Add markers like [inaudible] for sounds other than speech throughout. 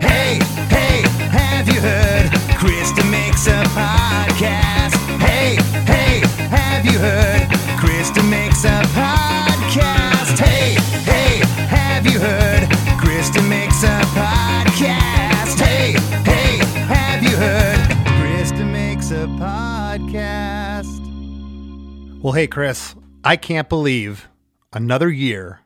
Hey, hey, have you heard? Chris DeMakes a podcast. Hey, hey, have you heard? Chris DeMakes a podcast. Hey, hey, have you heard? Chris DeMakes a podcast. Hey, hey, have you heard? Chris DeMakes a podcast. Well, hey, Chris, I can't believe another year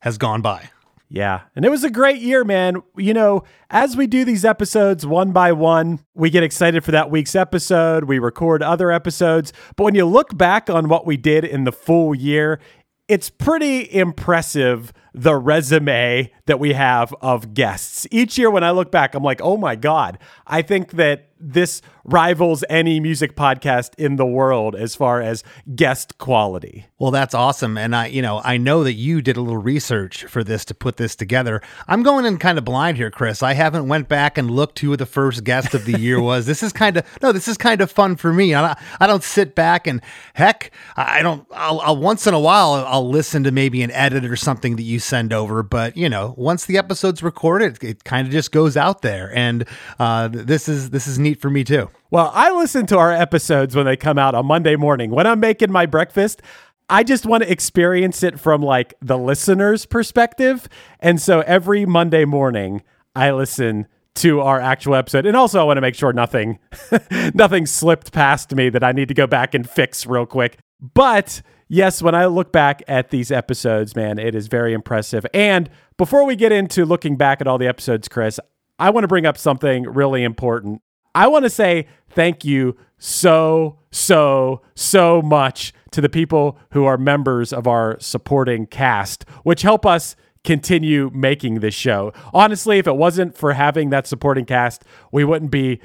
has gone by. Yeah. And it was a great year, man. You know, as we do these episodes one by one, we get excited for that week's episode. We record other episodes. But when you look back on what we did in the full year, it's pretty impressive the resume that we have of guests. Each year when I look back, I'm like, oh my God, I think that this rivals any music podcast in the world as far as guest quality. Well, that's awesome. And I, you know, I know that you did a little research for this to put this together. I'm going in kind of blind here, Chris. I haven't went back and looked who the first guest of the year [laughs] was. this is kind of no, this is kind of fun for me. I, I don't sit back and heck, I don't. I'll, I'll once in a while I'll listen to maybe an edit or something that you send over. But you know, once the episode's recorded, it, it kind of just goes out there. And uh, this is this is neat for me too. Well, I listen to our episodes when they come out on Monday morning. When I'm making my breakfast, I just want to experience it from like the listener's perspective. And so every Monday morning, I listen to our actual episode. And also I want to make sure nothing [laughs] nothing slipped past me that I need to go back and fix real quick. But yes, when I look back at these episodes, man, it is very impressive. And before we get into looking back at all the episodes, Chris, I want to bring up something really important. I want to say thank you so, so, so much to the people who are members of our supporting cast, which help us continue making this show. Honestly, if it wasn't for having that supporting cast, we wouldn't be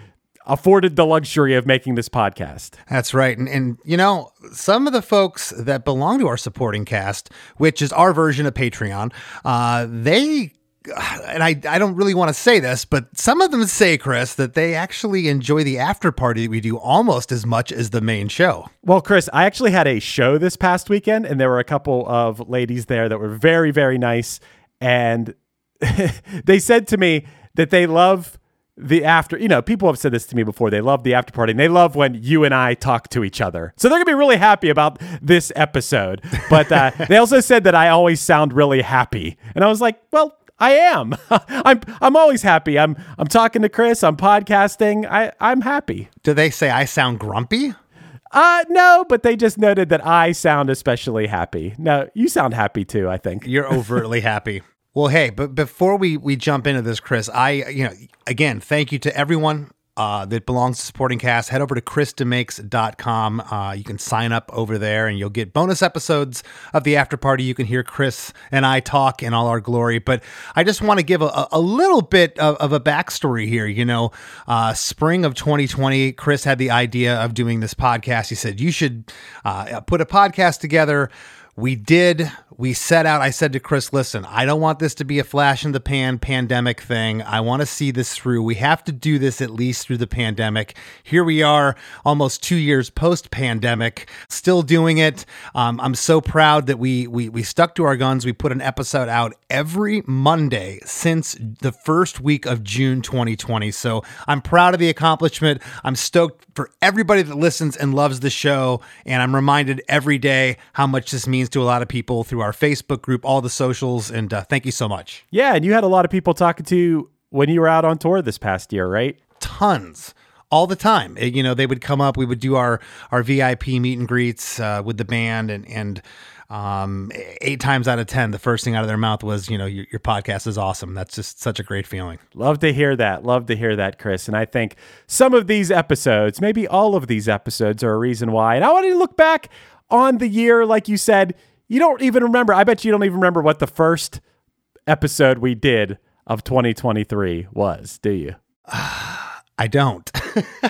afforded the luxury of making this podcast. That's right. And, and, you know, some of the folks that belong to our supporting cast, which is our version of Patreon, uh, they and I, I don't really want to say this, but some of them say, Chris, that they actually enjoy the after party that we do almost as much as the main show. Well, Chris, I actually had a show this past weekend, and there were a couple of ladies there that were very, very nice. And [laughs] they said to me that they love the after, you know, people have said this to me before. They love the after party and they love when you and I talk to each other. So they're to be really happy about this episode. But uh, [laughs] they also said that I always sound really happy. And I was like, well, I am. [laughs] I'm I'm always happy. I'm I'm talking to Chris. I'm podcasting. I I'm happy. Do they say I sound grumpy? Uh no, but they just noted that I sound especially happy. No, you sound happy too, I think. You're overtly happy. [laughs] Well, hey, but before we we jump into this, Chris, I you know, again, thank you to everyone uh, that belongs to supporting cast, head over to ChrisDeMakes.com. Uh, you can sign up over there and you'll get bonus episodes of the after party. You can hear Chris and I talk in all our glory. But I just want to give a, a little bit of, of, a backstory here. You know, uh, spring of 2020, Chris had the idea of doing this podcast. He said, You should uh, put a podcast together we did we set out i said to chris listen i don't want this to be a flash in the pan pandemic thing. I want to see this through. We have to do this at least through the pandemic. Here we are almost two years post pandemic still doing it. Um, i'm so proud that we, we we stuck to our guns. We put an episode out every monday since the first week of june 2020 so i'm proud of the accomplishment. I'm stoked for everybody that listens and loves the show and i'm reminded every day how much this means to a lot of people through our Facebook group, all the socials. And uh, thank you so much. Yeah. And you had a lot of people talking to you when you were out on tour this past year, right? Tons all the time. You know, they would come up, we would do our our VIP meet and greets uh, with the band, and and um, eight times out of ten, the first thing out of their mouth was, you know, your, your podcast is awesome. That's just such a great feeling. Love to hear that. Love to hear that, Chris. And I think some of these episodes, maybe all of these episodes, are a reason why. And I want to look back on the year, like you said, you don't even remember. I bet you don't even remember what the first episode we did of 2023 was, do you? [sighs] I don't.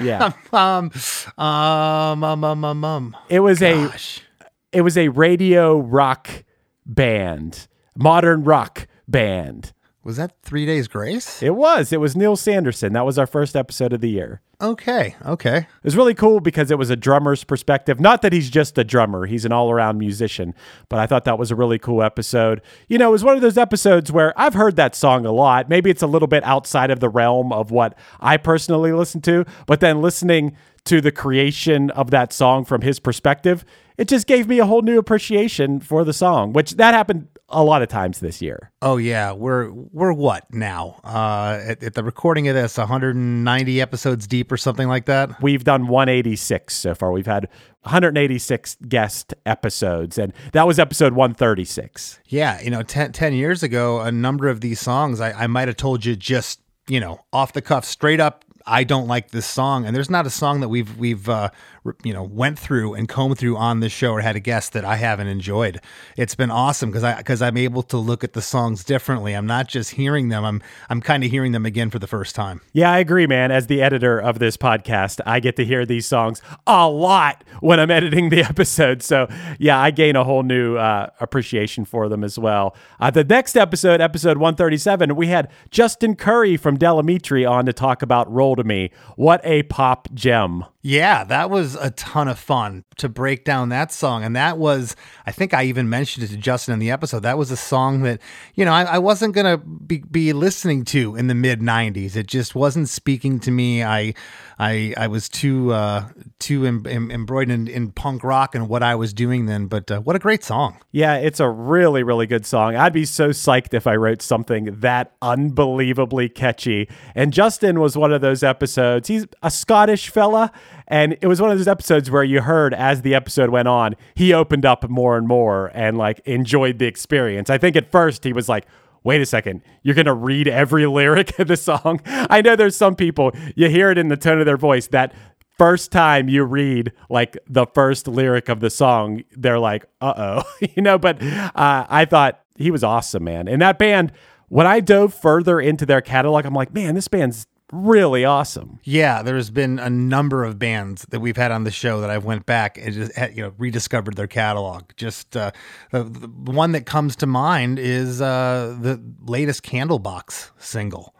Yeah. [laughs] um, um, um, um, um, um. It was a it was a radio rock band, modern rock band. Was that Three Days Grace? It was. It was Neil Sanderson. That was our first episode of the year. Okay, okay. It was really cool because it was a drummer's perspective. Not that he's just a drummer, he's an all around musician, but I thought that was a really cool episode. You know, it was one of those episodes where I've heard that song a lot. Maybe it's a little bit outside of the realm of what I personally listen to, but then listening to the creation of that song from his perspective, it just gave me a whole new appreciation for the song, which that happened a lot of times this year. Oh yeah, we're we're what now? Uh, at, at the recording of this, 190 episodes deep or something like that. We've done 186 so far. We've had 186 guest episodes, and that was episode 136. Yeah, you know, 10, 10 years ago, a number of these songs, I, I might have told you just you know off the cuff, straight up. I don't like this song, and there's not a song that we've we've uh, you know went through and combed through on this show or had a guest that I haven't enjoyed. It's been awesome because I because I'm able to look at the songs differently. I'm not just hearing them. I'm I'm kind of hearing them again for the first time. Yeah, I agree, man. As the editor of this podcast, I get to hear these songs a lot when I'm editing the [laughs] episode. So, yeah, I gain a whole new uh, appreciation for them as well. Uh, the next episode, episode 137, we had Justin Currie from Del Amitri on to talk about Roll to Me. What a pop gem. Yeah, that was a ton of fun to break down that song. And that was, I think I even mentioned it to Justin in the episode. That was a song that, you know, I, I wasn't going to be, be listening to in the mid 90s. It just wasn't speaking to me. I, I, I was too, uh, too em- em- embroidered in, in punk rock and what I was doing then. But uh, what a great song. Yeah, it's a really, really good song. I'd be so psyched if I wrote something that unbelievably catchy. And Justin was one of those episodes. He's a Scottish fella. And it was one of those episodes where you heard as the episode went on, he opened up more and more and like enjoyed the experience. I think at first he was like, wait a second, you're going to read every [laughs] lyric of the song? I know there's some people, you hear it in the tone of their voice that first time you read like the first lyric of the song, they're like, uh oh, [laughs] you know, but uh, I thought he was awesome, man. And that band, when I dove further into their catalog, I'm like, man, this band's really awesome. Yeah, there's been a number of bands that we've had on the show that I've went back and just had, you know rediscovered their catalog. Just uh, the, the one that comes to mind is uh, the latest Candlebox single.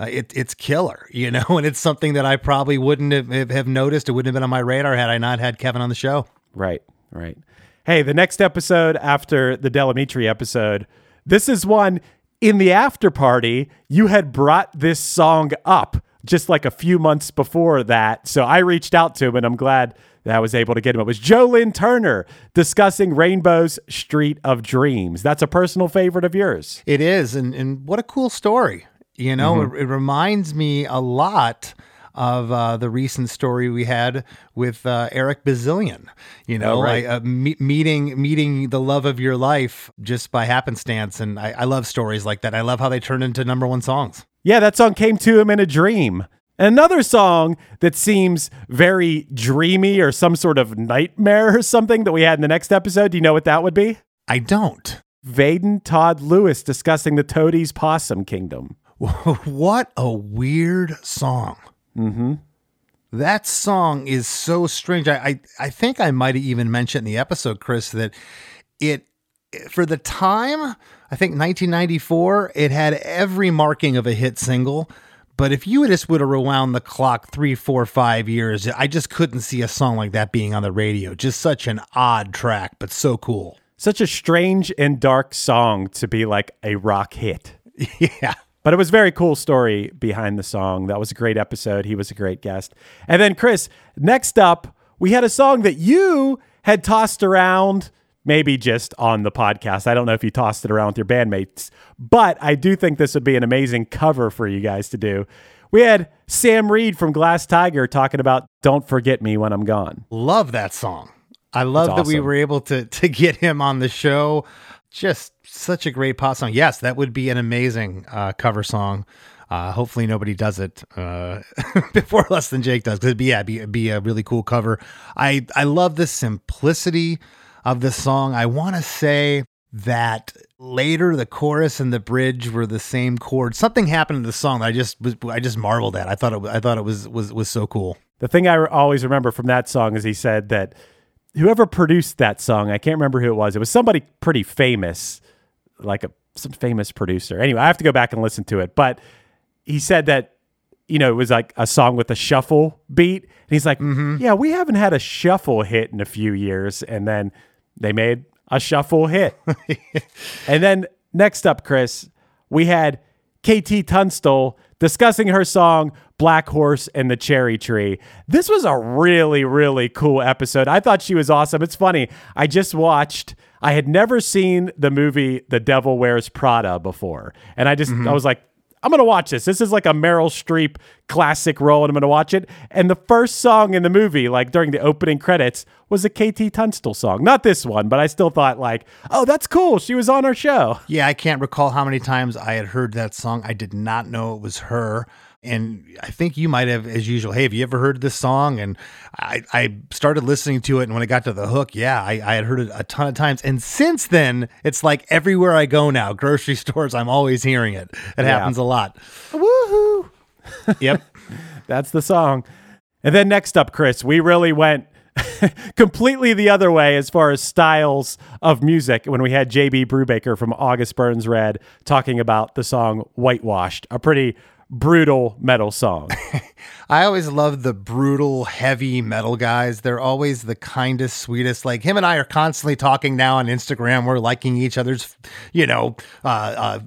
Uh, it, it's killer, [laughs] you know, and it's something that I probably wouldn't have, have noticed. It wouldn't have been on my radar had I not had Kevin on the show. Right, right. Hey, the next episode after the Del Amitri episode, this is one in the after party. You had brought this song up just like a few months before that. So I reached out to him and I'm glad that I was able to get him. It was Joe Lynn Turner discussing Rainbow's Street of Dreams. That's a personal favorite of yours. It is, and and what a cool story. You know, mm-hmm. it, it reminds me a lot of uh, the recent story we had with uh, Eric Bazilian. You know, Oh, right. Uh, me- meeting meeting the love of your life just by happenstance, and I, I love stories like that. I love how they turn into number one songs. Yeah, that song came to him in a dream. Another song that seems very dreamy or some sort of nightmare or something that we had in the next episode. Do you know what that would be? I don't. Vaden Todd Lewis discussing the Toadies Possum Kingdom. [laughs] what a weird song. Mm-hmm. That song is so strange. I, I, I think I might have even mentioned in the episode, Chris, that it, for the time, I think 1994, it had every marking of a hit single. But if you just would have rewound the clock three, four, five years, I just couldn't see a song like that being on the radio. Just such an odd track, but so cool. Such a strange and dark song to be like a rock hit. [laughs] yeah. But it was a very cool story behind the song. That was a great episode. He was a great guest. And then, Chris, next up, we had a song that you had tossed around, maybe just on the podcast. I don't know if you tossed it around with your bandmates, but I do think this would be an amazing cover for you guys to do. We had Sam Reid from Glass Tiger talking about Don't Forget Me When I'm Gone. Love that song. I love that we were able to to get him on the show. Just such a great pop song. Yes, that would be an amazing uh, cover song. Uh, hopefully nobody does it uh, [laughs] before less than Jake does. Because it'd be yeah, be, be a really cool cover. I I love the simplicity of the song. I want to say that later the chorus and the bridge were the same chord. Something happened in the song that I just was I just marveled at. I thought it I thought it was was was so cool. The thing I always remember from that song is he said that whoever produced that song, I can't remember who it was. It was somebody pretty famous, like a some famous producer. Anyway, I have to go back and listen to it, but he said that you know it was like a song with a shuffle beat, and he's like, mm-hmm. "Yeah, we haven't had a shuffle hit in a few years," and then they made a shuffle hit. [laughs] and then next up, Chris, we had KT Tunstall discussing her song Black Horse and the Cherry Tree. This was a really, really cool episode. I thought she was awesome. It's funny. I just watched, I had never seen the movie The Devil Wears Prada before. And I just, I mm-hmm. was like, I'm to watch this. This is like a Meryl Streep classic role, and I'm to watch it. And the first song in the movie, like during the opening credits, was a KT Tunstall song. Not this one, but I still thought, like, oh, that's cool. She was on our show. Yeah, I can't recall how many times I had heard that song. I did not know it was her. And I think you might have, as usual, hey, have you ever heard this song? And I, I started listening to it. And when I got to the hook, yeah, I, I had heard it a ton of times. And since then, it's like everywhere I go now, grocery [laughs] stores, I'm always hearing it. It happens a lot. Woohoo! Yep. [laughs] That's the song. And then next up, Chris, we really went [laughs] completely the other way as far as styles of music when we had JB Brubaker from August Burns Red talking about the song Whitewashed, a pretty brutal metal song. [laughs] I always love the brutal, heavy metal guys. They're always the kindest, sweetest. Like him and I are constantly talking now on Instagram. We're liking each other's, you know, uh, uh,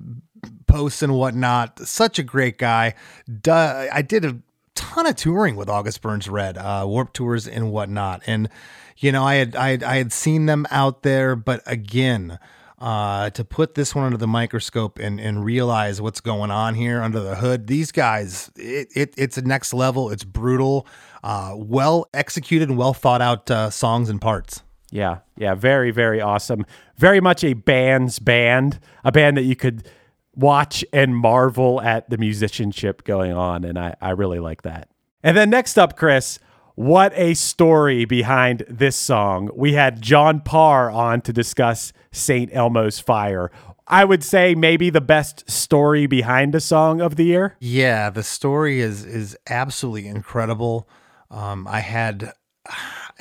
posts and whatnot. Such a great guy. Duh, I did a ton of touring with August Burns Red, uh, Warp tours and whatnot, and you know, I had I had, I had seen them out there, but again. Uh, to put this one under the microscope and, and realize what's going on here under the hood, these guys, it, it it's a next level. It's brutal, uh, well executed and well thought out uh, songs and parts. Yeah, yeah, very, very awesome. Very much a band's band, a band that you could watch and marvel at the musicianship going on. And I, I really like that. And then next up, Chris, what a story behind this song. We had John Parr on to discuss St. Elmo's Fire. I would say maybe the best story behind a song of the year. Yeah, the story is is absolutely incredible. Um, I had, [sighs] I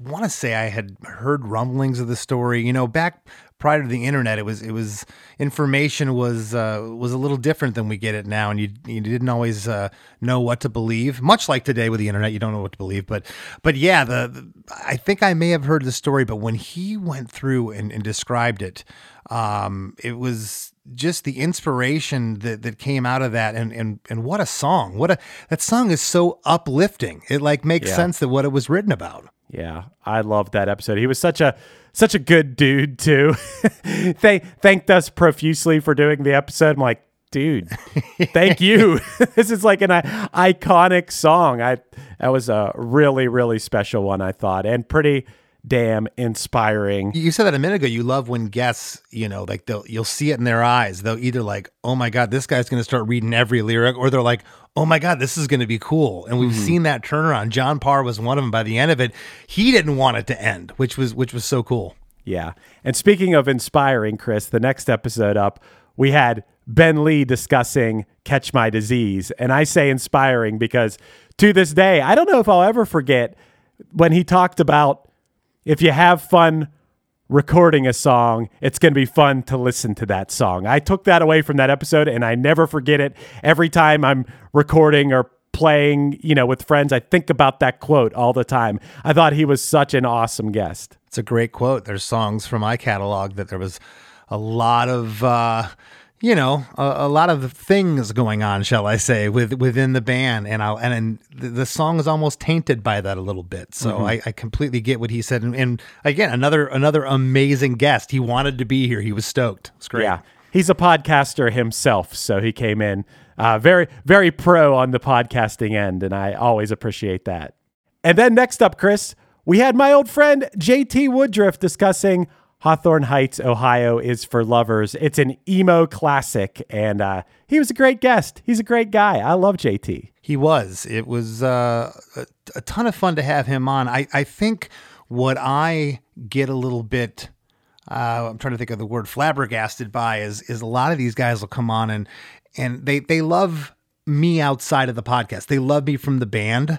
want to say I had heard rumblings of the story. You know, back prior to the internet, it was it was information was uh, was a little different than we get it now, and you you didn't always uh, know what to believe. Much like today with the internet, you don't know what to believe. But but yeah, the, the I think I may have heard the story, but when he went through and, and described it, um, it was just the inspiration that, that came out of that and, and and what a song what a that song is so uplifting it like makes Yeah. sense that what it was written about Yeah, I loved that episode. He was such a such a good dude too. [laughs] they thanked us profusely for doing the episode. I'm like, dude, thank you. [laughs] [laughs] this is like an i- iconic song. I that was a really really special one. I thought and pretty damn inspiring. you said that a minute ago you love when guests you know like they'll you'll see it in their eyes they'll either like oh my god this guy's going to start reading every lyric or they're like oh my god this is going to be cool. And we've mm-hmm. seen that turnaround. John parr was one of them by the end of it. He didn't want it to end which was which was so cool. Yeah. And speaking of inspiring, Chris, the next episode up, we had Ben Lee discussing Catch My Disease. And I say inspiring because to this day, I don't know if I'll ever forget when he talked about if you have fun recording a song, it's going to be fun to listen to that song. I took that away from that episode and I never forget it. Every time I'm recording or playing, you know, with friends, I think about that quote all the time. I thought he was such an awesome guest. It's a great quote. There's songs from my catalog that there was a lot of, uh, you know, a, a lot of things going on, shall I say, with within the band, and I and, and the, song is almost tainted by that a little bit. So I, I completely get what he said, and, and again, another another amazing guest. He wanted to be here. He was stoked. It's great. Yeah. He's a podcaster himself, so he came in uh, very, very pro on the podcasting end, and I always appreciate that. And then next up, Chris, we had my old friend JT Woodruff discussing Hawthorne Heights, Ohio is for lovers. It's an emo classic, and uh, he was a great guest. He's a great guy. I love JT. He was. It was uh, a, ton of fun to have him on. I, I think what I get a little bit uh, I'm trying to think of the word flabbergasted by is is a lot of these guys will come on and and they they love me outside of the podcast. They love me from the band.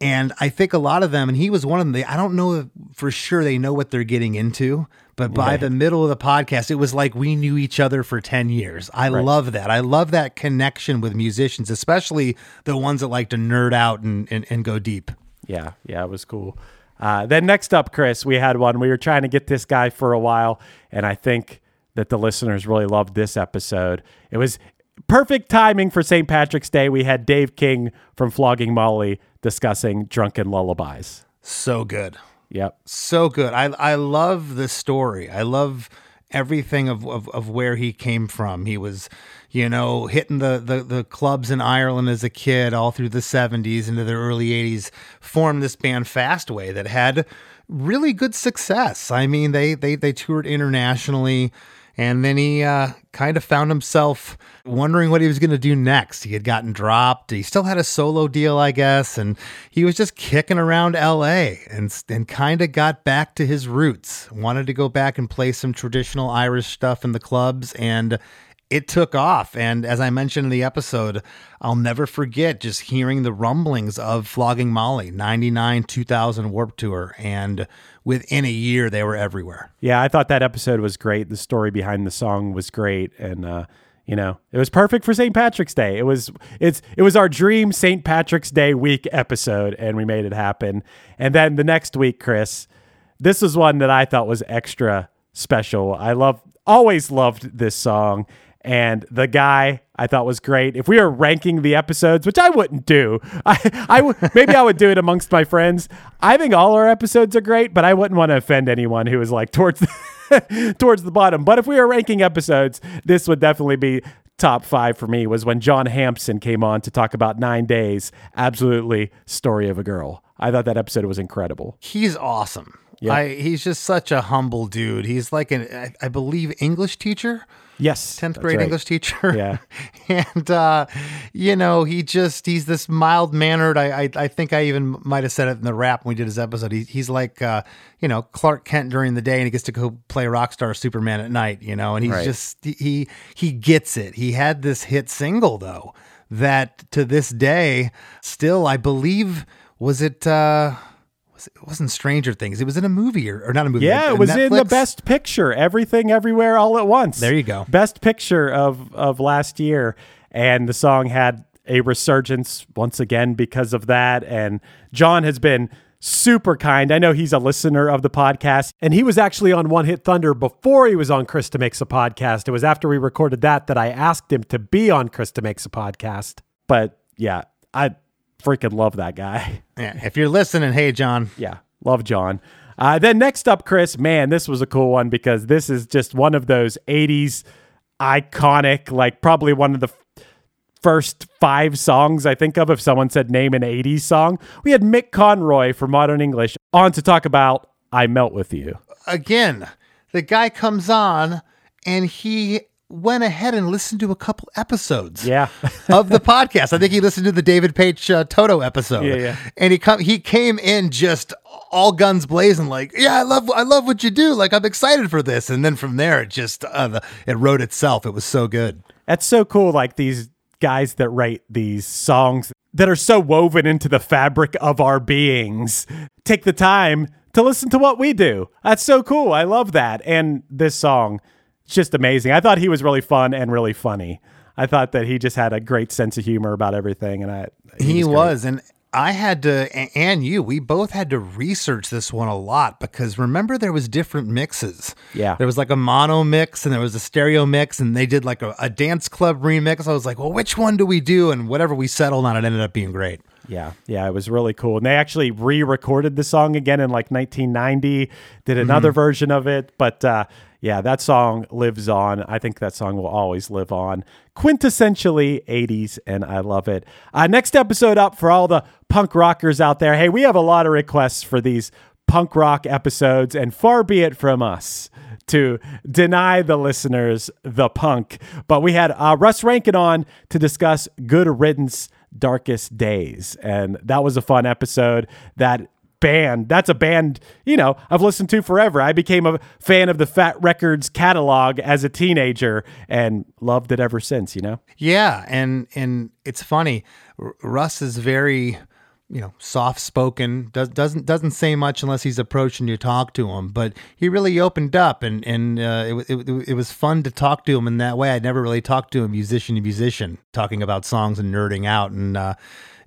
And I think a lot of them, and he was one of them, they, I don't know for sure they know what they're getting into, but by the middle of the podcast, it was like we knew each other for 10 years. I love that. I love that connection with musicians, especially the ones that like to nerd out and, and, and go deep. Yeah, yeah, it was cool. Uh, then next up, Chris, we had one. We were trying to get this guy for a while, and I think that the listeners really loved this episode. It was perfect timing for St. Patrick's Day. We had Dave King from Flogging Molly discussing drunken lullabies. So good. Yep. so good. I I love the story. I love everything of, of, of where he came from. He was, you know, hitting the, the, the clubs in Ireland as a kid all through the 70s into the early 80s, formed this band Fastway that had really good success. I mean, they they they toured internationally and then he uh, kind of found himself wondering what he was going to do next. He had gotten dropped. He still had a solo deal, I guess, and he was just kicking around LA and and kind of got back to his roots. Wanted to go back and play some traditional Irish stuff in the clubs and it took off. And as I mentioned in the episode, I'll never forget just hearing the rumblings of Flogging Molly, 99 2000 Warp Tour. And within a year, they were everywhere. Yeah, I thought that episode was great. The story behind the song was great, and uh, you know, it was perfect for St. Patrick's Day. It was it's it was our dream St. Patrick's Day week episode, and we made it happen. And then the next week, Chris, this was one that I thought was extra special. I love always loved this song. And the guy I thought was great. If we were ranking the episodes, which I wouldn't do, [laughs] I, I w- maybe I would do it amongst my friends. I think all our episodes are great, but I wouldn't want to offend anyone who is like towards the, [laughs] towards the bottom. But if we were ranking episodes, this would definitely be top five for me. Was when John Hampson came on to talk about Nine Days. Absolutely, story of a girl. I thought that episode was incredible. He's awesome. Yeah. I, he's just such a humble dude. He's like an, I, I believe, English teacher. Yes, 10th grade right. English teacher. Yeah. [laughs] and, uh, you know, he just, he's this mild mannered. I, I, I think I even might have said it in the rap when we did his episode. He, he's like, uh, you know, Clark Kent during the day and he gets to go play Rockstar Superman at night, you know, and he's Right. just, he, he gets it. He had this hit single though, that to this day, still, I believe, was it, uh, it wasn't Stranger Things. It was in a movie or, or not a movie. Yeah, a it was in the best picture, everything everywhere all at once. There you go. Best picture of of last year and the song had a resurgence once again because of that and John has been super kind. I know he's a listener of the podcast and he was actually on One Hit Thunder before he was on Chris DeMakes a Podcast. It was after we recorded that that I asked him to be on Chris DeMakes a Podcast. But yeah, I freaking love that guy. [laughs] Yeah, if you're listening, hey John, Yeah, love John. Uh, then next up, Chris, man, this was a cool one because this is just one of those 80s iconic, like probably one of the f- first five songs I think of if someone said name an 80s song. We had Mick Conroy for Modern English on to talk about I Melt With You. again, the guy comes on and he went ahead and listened to a couple episodes Yeah. [laughs] of the podcast. I think he listened to the David Paich uh, Toto episode. Yeah, yeah. And he come he came in just all guns blazing like, "Yeah, I love I love what you do. Like I'm excited for this." And then from there it just uh, the, it wrote itself. It was so good. That's so cool. Like these guys that write these songs that are so woven into the fabric of our beings take the time to listen to what we do. That's so cool. I love that. And this song, just amazing. I thought he was really fun and really funny. I thought that he just had a great sense of humor about everything. And I, He great. was, and I had to, and you, we both had to research this one a lot because remember there was different mixes. Yeah. there was like a mono mix and there was a stereo mix, and they did like a, a dance club remix. I was like, well, which one do we do? And whatever we settled on, it ended up being great. Yeah, yeah, it was really cool. And they actually re-recorded the song again in like 1990, did another version of it. But uh, yeah, that song lives on. I think that song will always live on. Quintessentially 80s, and I love it. Uh, next episode up for all the punk rockers out there. Hey, we have a lot of requests for these punk rock episodes, and far be it from us to deny the listeners the punk. But we had uh, Russ Rankin on to discuss Good Riddance Darkest Days. And that was a fun episode that band. That's a band, you know, I've listened to forever. I became a fan of the Fat Records catalog as a teenager and loved it ever since, you know? Yeah, and and it's funny. Russ is very, you know, soft spoken. Does doesn't doesn't say much unless he's approached and you talk to him. But he really opened up, and and uh, it, it it was fun to talk to him in that way. I'd never really talked to a musician to musician talking about songs and nerding out, and uh,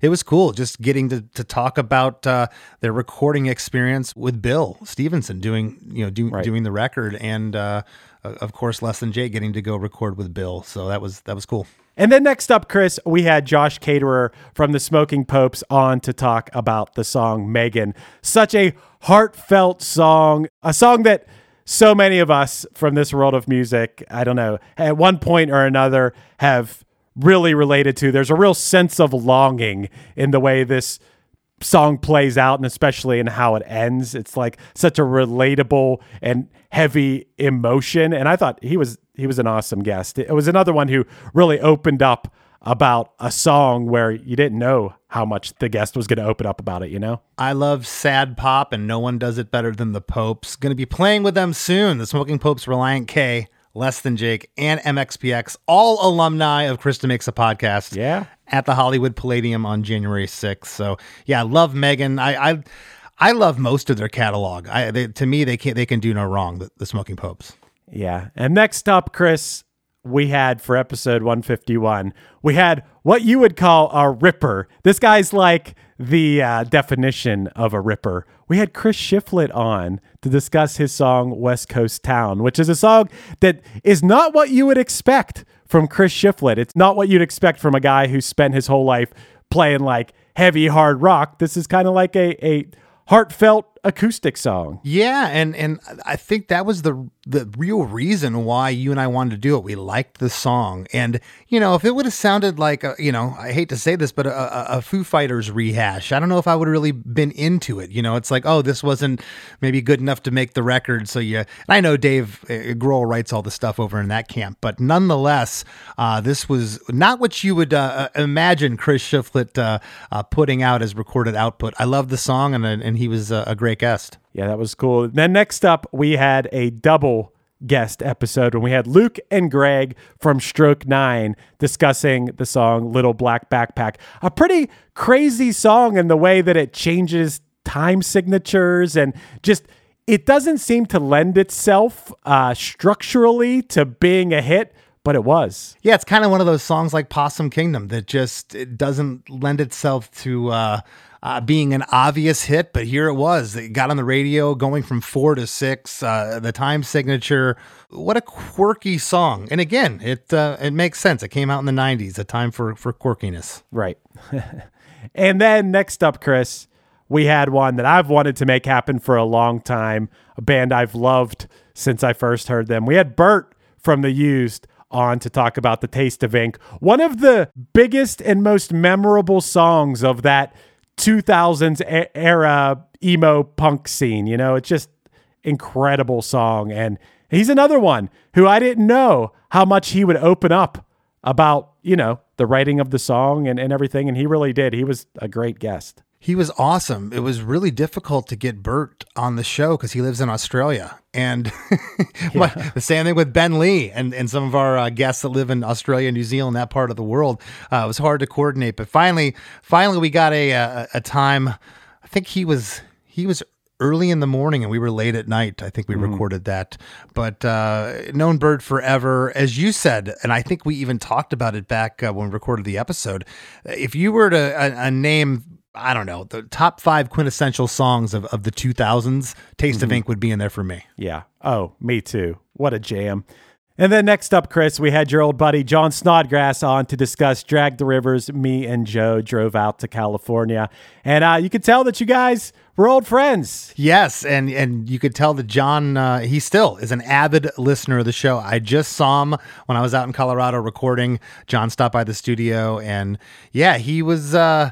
it was cool just getting to, to talk about uh, their recording experience with Bill Stevenson doing you know do, Right. doing the record, and uh, of course Less Than Jake getting to go record with Bill. So that was that was cool. And then next up, Chris, we had Josh Caterer from the Smoking Popes on to talk about the song Megan. Such a heartfelt song, a song that so many of us from this world of music, I don't know, at one point or another have really related to. There's a real sense of longing in the way this song plays out and especially in how it ends it's like such a relatable and heavy emotion and i thought he was he was an awesome guest it was another one who really opened up about a song where you didn't know how much the guest was going to open up about it you know I love sad pop, and no one does it better than the Popes. Going to be playing with them soon. The Smoking Popes, Relient K, Less Than Jake, and MXPX, all alumni of Chris DeMakes a Podcast. Yeah. At the Hollywood Palladium on January 6th. So, yeah, I love Megan. I, I, I love most of their catalog. I, they, to me, they can they can do no wrong. The, the Smoking Popes. Yeah. And next up, Chris, we had for episode 151, we had what you would call a ripper. This guy's like the uh, definition of a ripper. We had Chris Shiflett on to discuss his song West Coast Town, which is a song that is not what you would expect from Chris Shiflett. It's not what you'd expect from a guy who spent his whole life playing like heavy hard rock. This is kind of like a, a heartfelt acoustic song. Yeah, and and I think that was the the real reason why you and I wanted to do it. We liked the song, and you know, if it would have sounded like a, you know, I hate to say this, but a, a, Foo Fighters rehash, I don't know if I would have really been into it. You know, it's like, oh, this wasn't maybe good enough to make the record, so yeah. And I know Dave uh, Grohl writes all the stuff over in that camp, but nonetheless, uh, this was not what you would uh, uh, imagine Chris Shiflett uh, uh, putting out as recorded output. I love the song, and and he was a, a great guest. Yeah, that was cool. Then next up, we had a double guest episode when we had Luke and Greg from Stroke Nine discussing the song Little Black Backpack. A pretty crazy song in the way that it changes time signatures and just it doesn't seem to lend itself uh, structurally to being a hit, but it was. Yeah, it's kind of one of those songs like Possum Kingdom that just it doesn't lend itself to uh, uh, being an obvious hit, but here it was. It got on the radio, going from four to six. Uh, the time signature. What a quirky song! And again, it uh, it makes sense. It came out in the '90s, a time for for quirkiness. Right. [laughs] and then next up, Chris, we had one that I've wanted to make happen for a long time, a band I've loved since I first heard them. We had Bert from The Used on to talk about The Taste of Ink, one of the biggest and most memorable songs of that 2000s e- era emo punk scene. You know, it's just incredible song. And he's another one who I didn't know how much he would open up about, you know, the writing of the song and, and everything. And he really did. He was a great guest. He was awesome. It was really difficult to get Bert on the show because he lives in Australia. And [laughs] my- the same thing with Ben Lee and, and some of our uh, guests that live in Australia, New Zealand, that part of the world. Uh, it was hard to coordinate, but finally, finally, we got a, a a time. I think he was he was early in the morning and we were late at night. I think we recorded that. But uh, known Bert forever, as you said, and I think we even talked about it back uh, when we recorded the episode. If you were to a, a name I don't know, the top five quintessential songs of, of the 2000s, Taste of Ink would be in there for me. Yeah. Oh, me too. What a jam. And then next up, Chris, we had your old buddy John Snodgrass on to discuss Drag the Rivers. Me and Joe drove out to California. And uh, you could tell that you guys were old friends. Yes, and and you could tell that John, uh, he still is an avid listener of the show. I just saw him when I was out in Colorado recording. John stopped by the studio, and yeah, he was. Uh,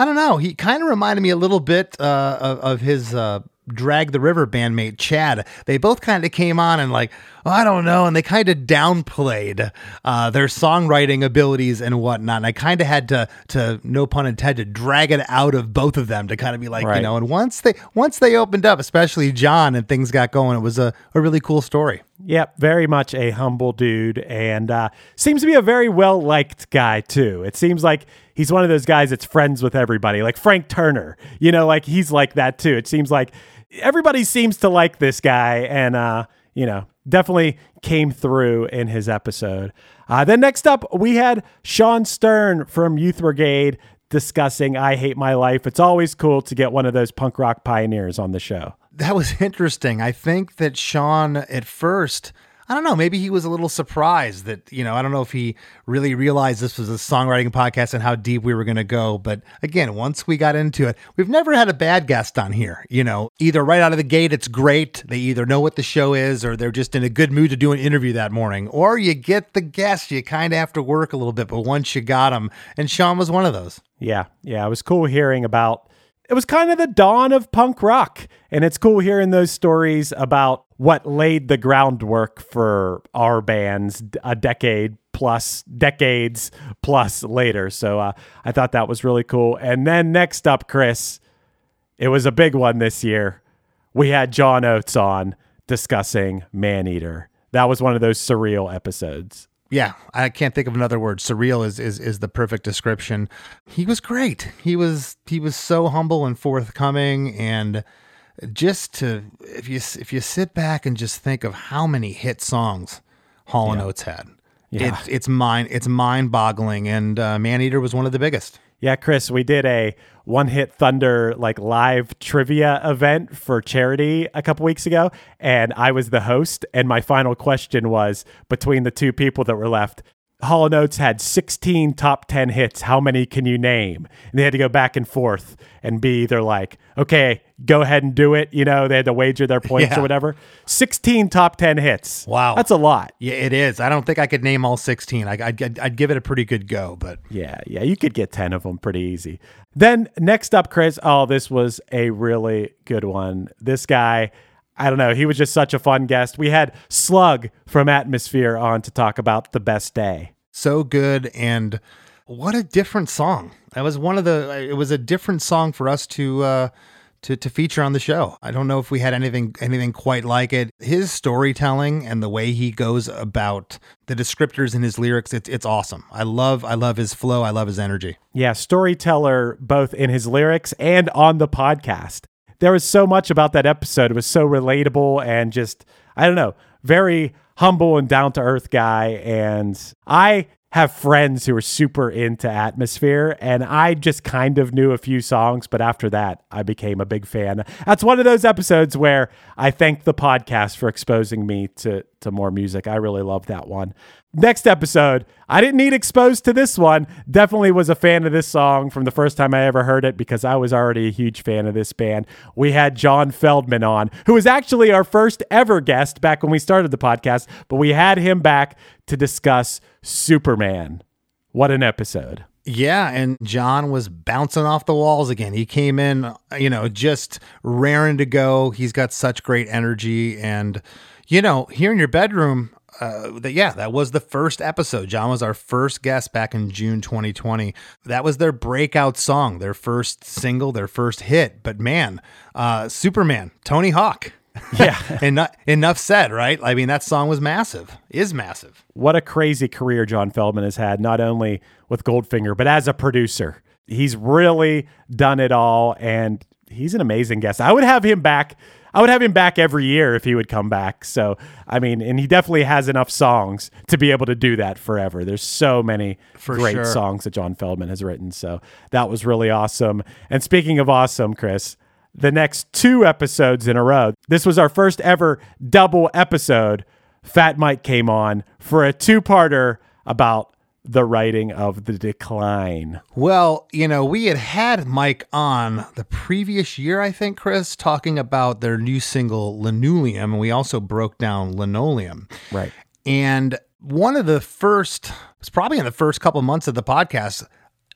I don't know. He kind of reminded me a little bit uh, of, of his uh, Drag the River bandmate Chad. They both kind of came on and like, oh, I don't know, and they kind of downplayed uh, their songwriting abilities and whatnot. And I kind of had to, to no pun intended, drag it out of both of them to kind of be like, you know. And once they once they opened up, especially John, and things got going, it was a, a really cool story. Yep, very much a humble dude, and uh, seems to be a very well liked guy too. It seems like he's one of those guys that's friends with everybody, like Frank Turner. You know, like he's like that too. It seems like everybody seems to like this guy, and uh, you know, definitely came through in his episode. Uh, then next up, we had Shawn Stern from Youth Brigade discussing "I Hate My Life." It's always cool to get one of those punk rock pioneers on the show. That was [laughs] interesting. I think that Shawn at first, I don't know, maybe he was a little surprised that, you know, I don't know if he really realized this was a songwriting podcast and how deep we were going to go. But again, once we got into it, we've never had a bad guest on here. You know, either right out of the gate, it's great. They either know what the show is or they're just in a good mood to do an interview that morning. Or you get the guest, you kind of have to work a little bit, but once you got them, and Shawn was one of those. Yeah, yeah, it was cool hearing about. It was kind of the dawn of punk rock, and it's cool hearing those stories about what laid the groundwork for our bands a decade plus, decades plus later. So uh, I thought that was really cool. And then next up, Chris, it was a big one this year. We had John Oates on discussing Maneater. That was one of those surreal episodes. Yeah, I can't think of another word. Surreal is, is is the perfect description. He was great. He was he was so humble and forthcoming, and just to if you if you sit back and just think of how many hit songs Hall and Oates had, Yeah. it's it's mind it's mind boggling, and uh, Maneater was one of the biggest. Yeah, Chris, we did a one hit thunder like live trivia event for charity a couple weeks ago, and I was the host. And my final question was between the two people that were left. Hall Oates had 16 top 10 hits. How many can you name? And they had to go back and forth and be either like, okay, go ahead and do it. You know, they had to wager their points Yeah. or whatever. 16 top 10 hits. Wow. That's a lot. Yeah, it is. I don't think I could name all sixteen. I, I'd, I'd I'd give it a pretty good go, but Yeah, yeah, you could get 10 of them pretty easy. Then next up, Chris, oh, this was a really good one. This guy, I don't know, he was just such a fun guest. We had Slug from Atmosphere on to talk about the best day. so good and what a different song that was one of the it was a different song for us to uh to, to feature on the show. I don't know if we had anything anything quite like it. His storytelling and the way he goes about the descriptors in his lyrics, it's it's awesome. I love I love his flow. I love his energy. Yeah, storyteller both in his lyrics and on the podcast. There was so much about that episode. It was so relatable and just, I don't know, very humble and down to earth guy. And I have friends who are super into atmosphere and I just kind of knew a few songs, but after that, I became a big fan. That's one of those episodes where I thank the podcast for exposing me to to more music. I really love that one. Next episode, I didn't need exposed to this one. Definitely was a fan of this song from the first time I ever heard it because I was already a huge fan of this band. We had John Feldmann on, who was actually our first ever guest back when we started the podcast, but we had him back to discuss Superman. What an episode. Yeah, and John was bouncing off the walls again. He came in, you know, just raring to go. He's got such great energy, and you know, here in your bedroom, uh, that yeah, that was the first episode. John was our first guest back in June 2020. That was their breakout song, their first single, their first hit. But man, uh, Superman, Tony Hawk. Yeah. [laughs] and enough said, right? I mean, that song was massive, is massive. what a crazy career John Feldmann has had, not only with Goldfinger, but as a producer. He's really done it all, and he's an amazing guest. I would have him back. I would have him back every year if he would come back. So, I mean, and he definitely has enough songs to be able to do that forever. There's so many For great sure. songs that John Feldmann has written. So, that was really awesome. And speaking of awesome, Chris, the next two episodes in a row, this was our first ever double episode. Fat Mike came on for a two parter about the writing of The Decline. Well, you know, we had had Mike on the previous year, I think, Chris, talking about their new single, Linoleum, and we also broke down Linoleum. Right. And one of the first, it's probably in the first couple months of the podcast,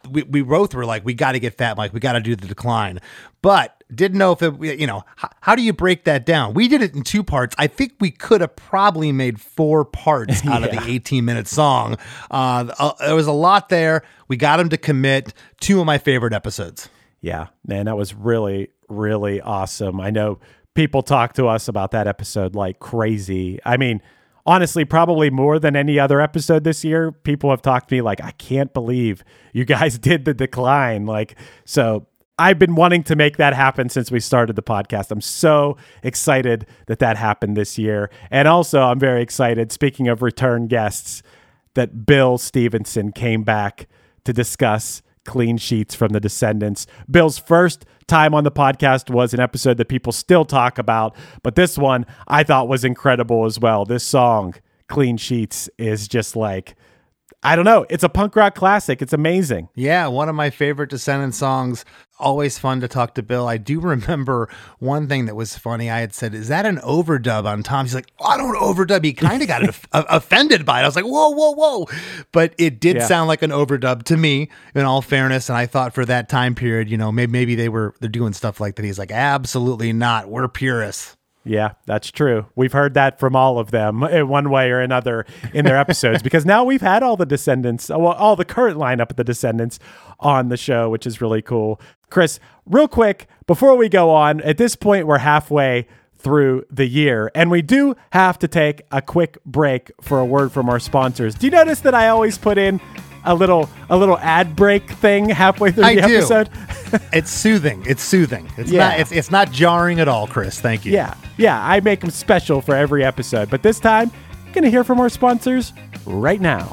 we, we both were like, we got to get Fat Mike, we got to do the decline, but didn't know if it, you know, how, how do you break that down? We did it in two parts. I think we could have probably made four parts [laughs] out of the 18 minute song. Uh, uh, there was a lot there. We got him to commit two of my favorite episodes. Yeah, man, that was really, really awesome. I know people talk to us about that episode like crazy. I mean, honestly, probably more than any other episode this year. People have talked to me like, I can't believe you guys [laughs] did the decline. Like, so I've been wanting to make that happen since we started the podcast. I'm so excited that that happened this year. And also, I'm very excited, speaking of return guests, that Bill Stevenson came back to discuss clean sheets from the Descendents. Bill's first time on the podcast was an episode that people still talk about, but this one I thought was incredible as well. This song, Clean Sheets, is just like I don't know. It's a punk rock classic. It's amazing. Yeah, one of my favorite Descendent songs. Always fun to talk to Bill. I do remember one thing that was funny. I had said, "Is that an overdub on Tom?" He's like, oh, "I don't overdub." He kind [laughs] of got offended by it. I was like, "Whoa, whoa, whoa!" But it did yeah. sound like an overdub to me. In all fairness, and I thought for that time period, you know, maybe maybe they were they're doing stuff like that. He's like, "Absolutely not. We're purists." Yeah, that's true. We've heard that from all of them in one way or another in their episodes [laughs] because now we've had all the Descendents, uh, well, all the current lineup of the Descendents on the show, which is really cool. Chris, real quick, before we go on, at this point, we're halfway through the year, and we do have to take a quick break for a word from our sponsors. Do you notice that I always put in a little a little ad break thing halfway through I the do. episode. [laughs] it's soothing. It's soothing. It's yeah. not it's, it's not jarring at all, Chris. Thank you. Yeah. Yeah, I make them special for every episode. But this time, going to hear from our sponsors right now.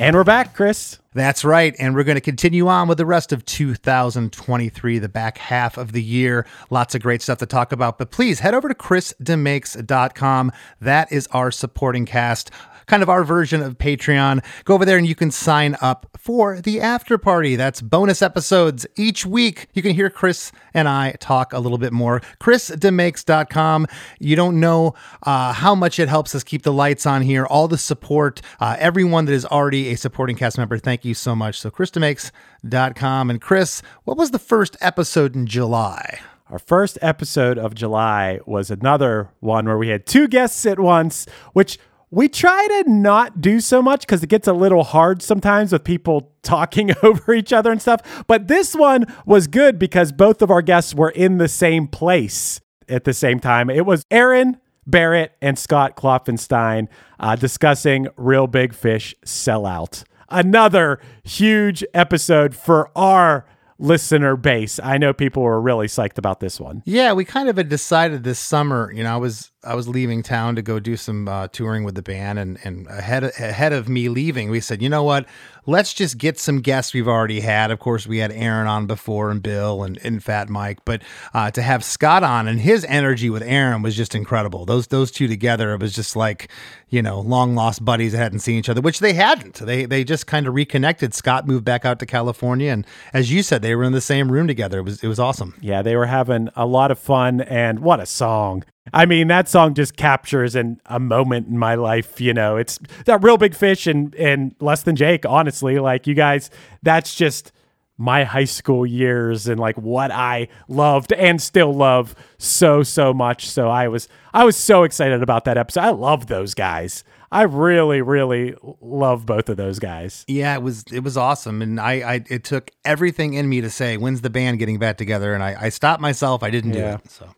And we're back, Chris. That's right. And we're going to continue on with the rest of 2023, the back half of the year. Lots of great stuff to talk about. But please head over to chrisdemakes.com. That is our supporting cast kind of our version of Patreon. Go over there and you can sign up for the after party. That's bonus episodes each week. You can hear Chris and I talk a little bit more. ChrisDemakes.com. You don't know uh, how much it helps us keep the lights on here, all the support, uh, everyone that is already a supporting cast member. Thank you so much. So, ChrisDemakes.com. And Chris, what was the first episode in July? Our first episode of July was another one where we had two guests at once, which we try to not do so much because it gets a little hard sometimes with people [laughs] talking [laughs] over each other and stuff. But this one was good because both of our guests were in the same place at the same time. It was Aaron Barrett and Scott Klopfenstein uh, discussing Reel Big Fish Sellout. Another huge episode for our listener base. I know people were really psyched about this one. Yeah, we kind of had decided this summer. You know, I was I was leaving town to go do some uh, touring with the band, and and ahead of, ahead of me leaving, we said, you know what? Let's just get some guests we've already had. Of course, we had Aaron on before, and Bill, and, and Fat Mike, but uh, to have Scott on, and his energy with Aaron was just incredible. Those those two together, it was just like you know long lost buddies that hadn't seen each other, which they hadn't. They they just kind of reconnected. Scott moved back out to California, and as you said, they were in the same room together. It was it was awesome. Yeah, they were having a lot of fun, and what a song! I mean, that song just captures an, a moment in my life. You know, it's that Reel Big Fish and and Less Than Jake. Honestly, like you guys, that's just my high school years and like what I loved and still love so so much. So I was I was so excited about that episode. I love those guys. I really really love both of those guys. Yeah, it was it was awesome, and I, I it took everything in me to say when's the band getting back together, and I, I stopped myself. I didn't yeah. do it. So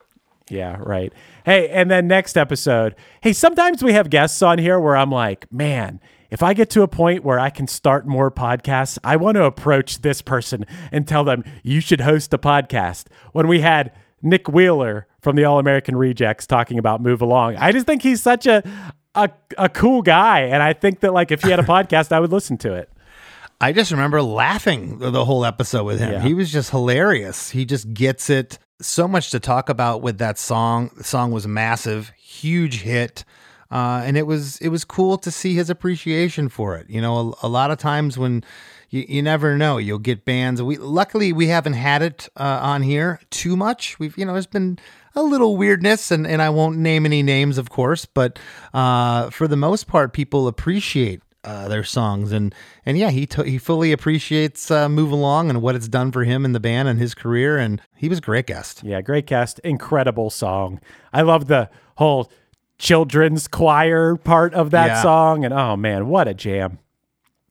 yeah, right. Hey, and then next episode, hey, sometimes we have guests on here where I'm like, man, if I get to a point where I can start more podcasts, I want to approach this person and tell them, you should host a podcast. When we had Nick Wheeler from the All American Rejects talking about Move Along. I just think he's such a, a a cool guy, and I think that like if he had a [laughs] podcast, I would listen to it. I just remember laughing the whole episode with him. Yeah. He was just hilarious. He just gets it. So much to talk about with that song. The song was massive, huge hit. Uh, and it was it was cool to see his appreciation for it. You know, a, a lot of times when you, you never know, you'll get bands. We luckily we haven't had it uh, on here too much. We've you know there's been a little weirdness, and, and I won't name any names, of course, but uh, for the most part, people appreciate uh, their songs and and yeah he to- he fully appreciates uh, move along and what it's done for him in the band and his career and he was a great guest Yeah, great guest incredible song. I love the whole children's choir part of that Yeah. song, and oh man, what a jam!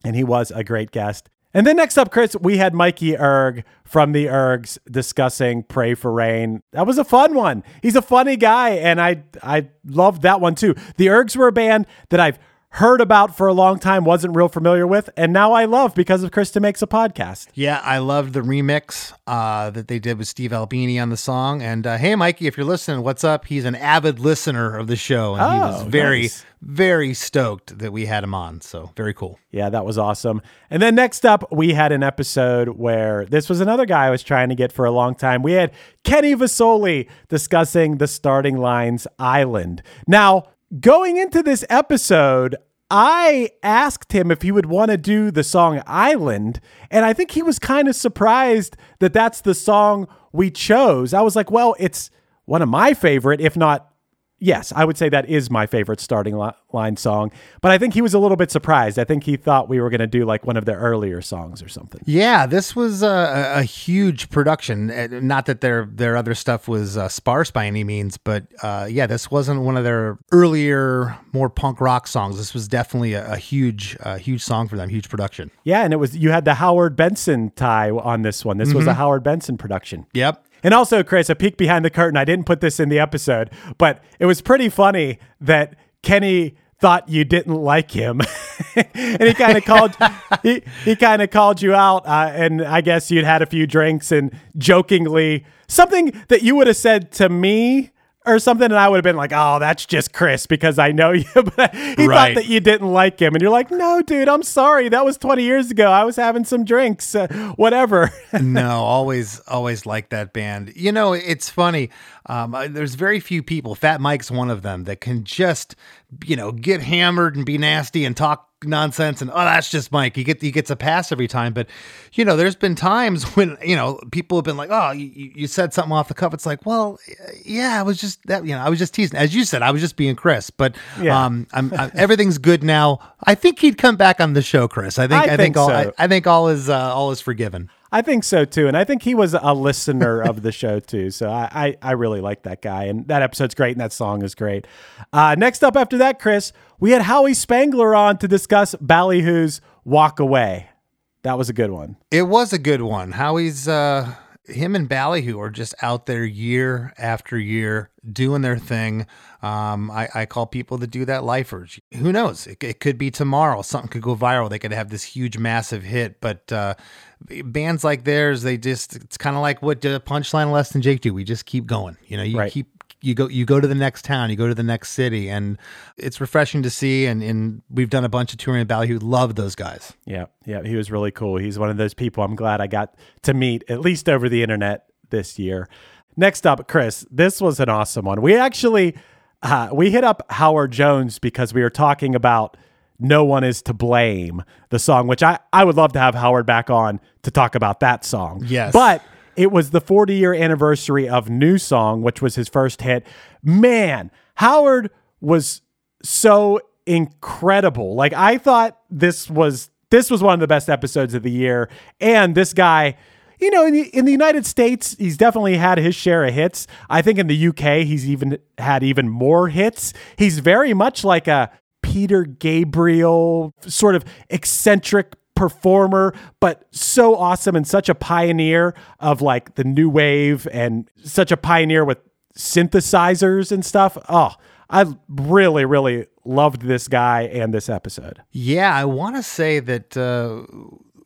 And he was a great guest. And then next up, Chris, we had Mikey Erg from the Ergs discussing "Pray for Rain." That was a fun one. He's a funny guy, and I I loved that one too. The Ergs were a band that I've heard about for a long time, wasn't real familiar with, and now I love because of Chris DeMakes a podcast. yeah I loved the remix uh, that they did with Steve Albini on the song and uh, hey Mikey if you're listening what's up he's an avid listener of the show and he was Oh, very nice. very stoked that we had him on so very cool Yeah, that was awesome. And then next up, we had an episode where this was another guy I was trying to get for a long time. We had Kenny Vasoli discussing the starting lines island. Now, going into this episode, I asked him if he would want to do the song Island, and I think he was kind of surprised that that's the song we chose. I was like, well, it's one of my favorite, if not Yes, I would say that is my favorite starting li- line song. But I think he was a little bit surprised. I think he thought we were going to do like one of their earlier songs or something. Yeah, this was a, a a huge production. Uh, Not that their their other stuff was uh, sparse by any means, but uh, yeah, this wasn't one of their earlier, more punk rock songs. This was definitely a, a huge, uh, huge song for them. Huge production. Yeah, and it was you had the Howard Benson tie on this one. This was a Howard Benson production. Yep. And also, Chris, a peek behind the curtain. I didn't put this in the episode, but it was pretty funny that Kenny thought you didn't like him, [laughs] and he kind of [laughs] called he he kind of called you out. Uh, and I guess you'd had a few drinks and jokingly something that you would have said to me. Or something, and I would have been like, "Oh, that's just Chris because I know [laughs] you." but he Right. thought that you didn't like him, and you're like, "No, dude, I'm sorry. That was 20 years ago. I was having some drinks, uh, whatever." [laughs] no, always, always like that band. You know, it's funny. Um, there's very few people. Fat Mike's one of them that can just, you know, get hammered and be nasty and talk nonsense. And oh, that's just Mike. He get he gets a pass every time. But you know, there's been times [laughs] when you know people have been like, oh, you, you said something off the cuff. It's like, well, yeah, I was just that. You know, I was just teasing. As you said, I was just being Chris. But Yeah. um, I'm, I'm everything's good now. I think he'd come back on the show, Chris. I think I I, think, think all so. I, I think all is uh, all is forgiven. I think so too, and I think he was a listener of the show too. So I, I, I really like that guy, and that episode's great, and that song is great. Uh, next up after that, Chris, we had Howie Spangler on to discuss Ballyhoo's "Walk Away." That was a good one. It was a good one. Howie's uh him and Ballyhoo are just out there year after year doing their thing. Um, I, I call people that do that lifers. Who knows? It, it could be tomorrow. Something could go viral. They could have this huge, massive hit. But uh, bands like theirs, they just, it's kind of like what did Punchline Less Than Jake do. We just keep going. You know, you Right. keep you go you go to the next town, you go to the next city, and it's refreshing to see. And, and we've done a bunch of touring with Ballyhoo. Love those guys. Yeah, yeah, he was really cool. He's one of those people I'm glad I got to meet at least over the internet this year. Next up, Chris, this was an awesome one. We actually uh, we hit up Howard Jones because we were talking about "No One Is to Blame," the song, which I I would love to have Howard back on to talk about that song. Yes. but it was the 40 year anniversary of New Song, which was his first hit. Man, Howard was so incredible. Like I thought this was this was one of the best episodes of the year, and this guy. You know, in the, in the United States, he's definitely had his share of hits. I think in the UK, he's even had even more hits. He's very much like a Peter Gabriel, sort of eccentric performer, but so awesome and such a pioneer of like the new wave and such a pioneer with synthesizers and stuff. Oh, I really, really loved this guy and this episode. Yeah, I want to say that uh,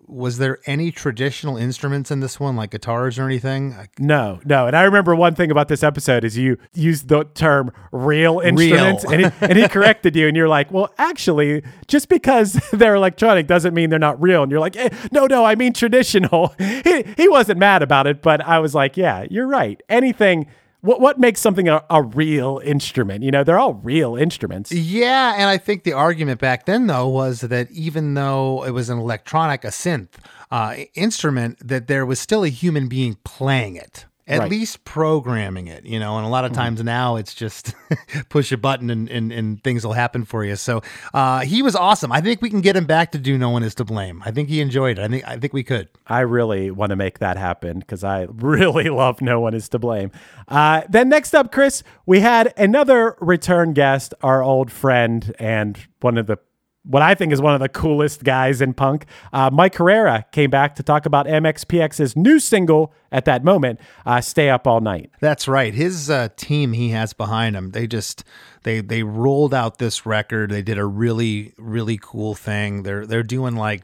was there any traditional instruments in this one, like guitars or anything? No, no. And I remember one thing about this episode is you used the term real instruments and, he, and he corrected you and you're like, well, actually, just because [laughs] they're electronic doesn't mean they're not real. And you're like, eh, no, no, I mean traditional. [laughs] He, he wasn't mad about it, but I was like, yeah, you're right. Anything, what, what makes something a, a real instrument? You know, they're all real instruments. Yeah, and I think the argument back then, though, was that even though it was an electronic, a synth uh, instrument, that there was still a human being playing it. At Right. least programming it, you know, and a lot of times now it's just [laughs] push a button and, and, and things will happen for you. So uh, he was awesome. I think we can get him back to do No One Is to Blame. I think he enjoyed it. I think I think we could. I really want to make that happen because I really [laughs] love No One Is to Blame. Uh, then next up, Chris, we had another return guest, our old friend and one of the what I think is one of the coolest guys in punk. Uh, Mike Herrera came back to talk about MxPx's new single at that moment, uh, "Stay Up All Night." That's right. His uh, team he has behind him. They just they they rolled out this record. They did a really really cool thing. They're they're doing like